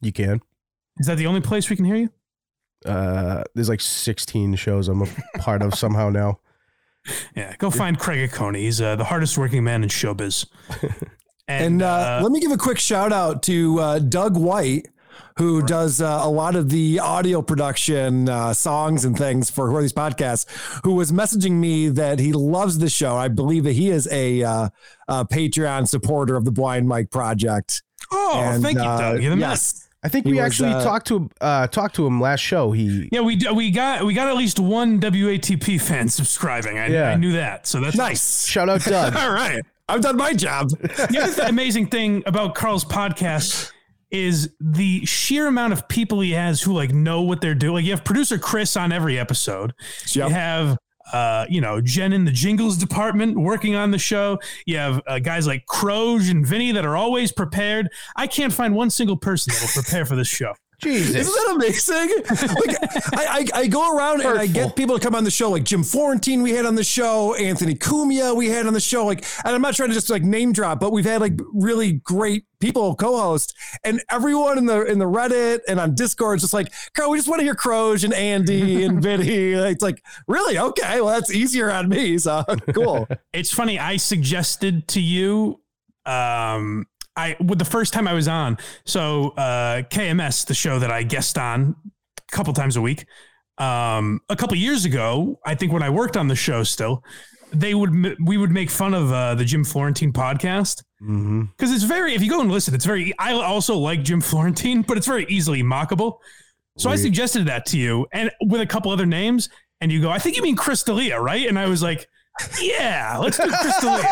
You can. Is that the only place we can hear you? Uh, there's like 16 shows I'm a part of somehow now. Yeah, go find Craig Coney. He's uh, the hardest working man in showbiz. And, uh, let me give a quick shout out to uh, Doug White, who does uh, a lot of the audio production, uh, songs and things for Who Are These Podcasts, who was messaging me that he loves the show. I believe that he is a, uh, a Patreon supporter of the Blind Mike Project. Oh, thank you, Doug. You're the yes. I think He we was, actually uh, talked to uh, talked to him last show. He Yeah, we we got we got at least one WATP fan subscribing. I, Yeah. I knew that, so that's Nice. shout out Doug. All right. I've done my job. the other th- amazing thing about Carl's podcast is the sheer amount of people he has who like know what they're doing. Like you have producer Chris on every episode. You have uh, you know, Jen in the jingles department working on the show. You have uh, guys like Croge and Vinny that are always prepared. I can't find one single person that will prepare for this show. Jesus. Isn't that amazing? Like I, I, I go around and I get people to come on the show, like Jim Florentine we had on the show, Anthony Cumia we had on the show, like, and I'm not trying to just like name drop, but we've had like really great people co-host, and everyone in the in the Reddit and on Discord is just like, Carl, we just want to hear Croge and Andy and Vinny. It's like, really? Okay, well that's easier on me. So cool. It's funny. I suggested to you, um, I with the first time I was on. So uh, KMS, the show that I guest on a couple times a week. Um, a couple years ago, I think when I worked on the show, still they would we would make fun of uh, the Jim Florentine podcast Mm-hmm. because it's very if you go and listen, it's very. I also like Jim Florentine, but it's very easily mockable. So I suggested that to you, and with a couple other names, and you go, I think you mean Chris D'Elia, right? And I was like, Yeah, let's do Chris D'Elia.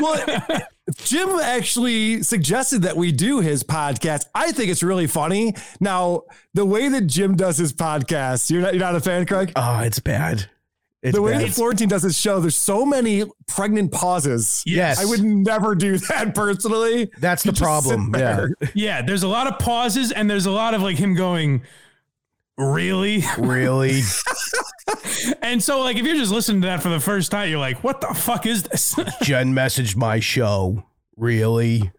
well, Jim actually suggested that we do his podcast. I think it's really funny. Now, the way that Jim does his podcast, you're not, you're not a fan, Craig? Oh, it's bad. It's the way bad. that Florentine does his show, there's so many pregnant pauses. Yes. I would never do that personally. That's the You just problem. Yeah. yeah, there's a lot of pauses, and there's a lot of like him going, Really? Really? And so, like, if you're just listening to that for the first time, you're like, "What the fuck is this?" Jen messaged my show. Really?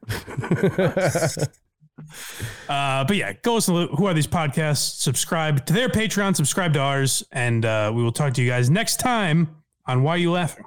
Uh, but yeah, go listen to Who Are These Podcasts, subscribe to their Patreon, subscribe to ours, and uh, we will talk to you guys next time on Why You Laughing.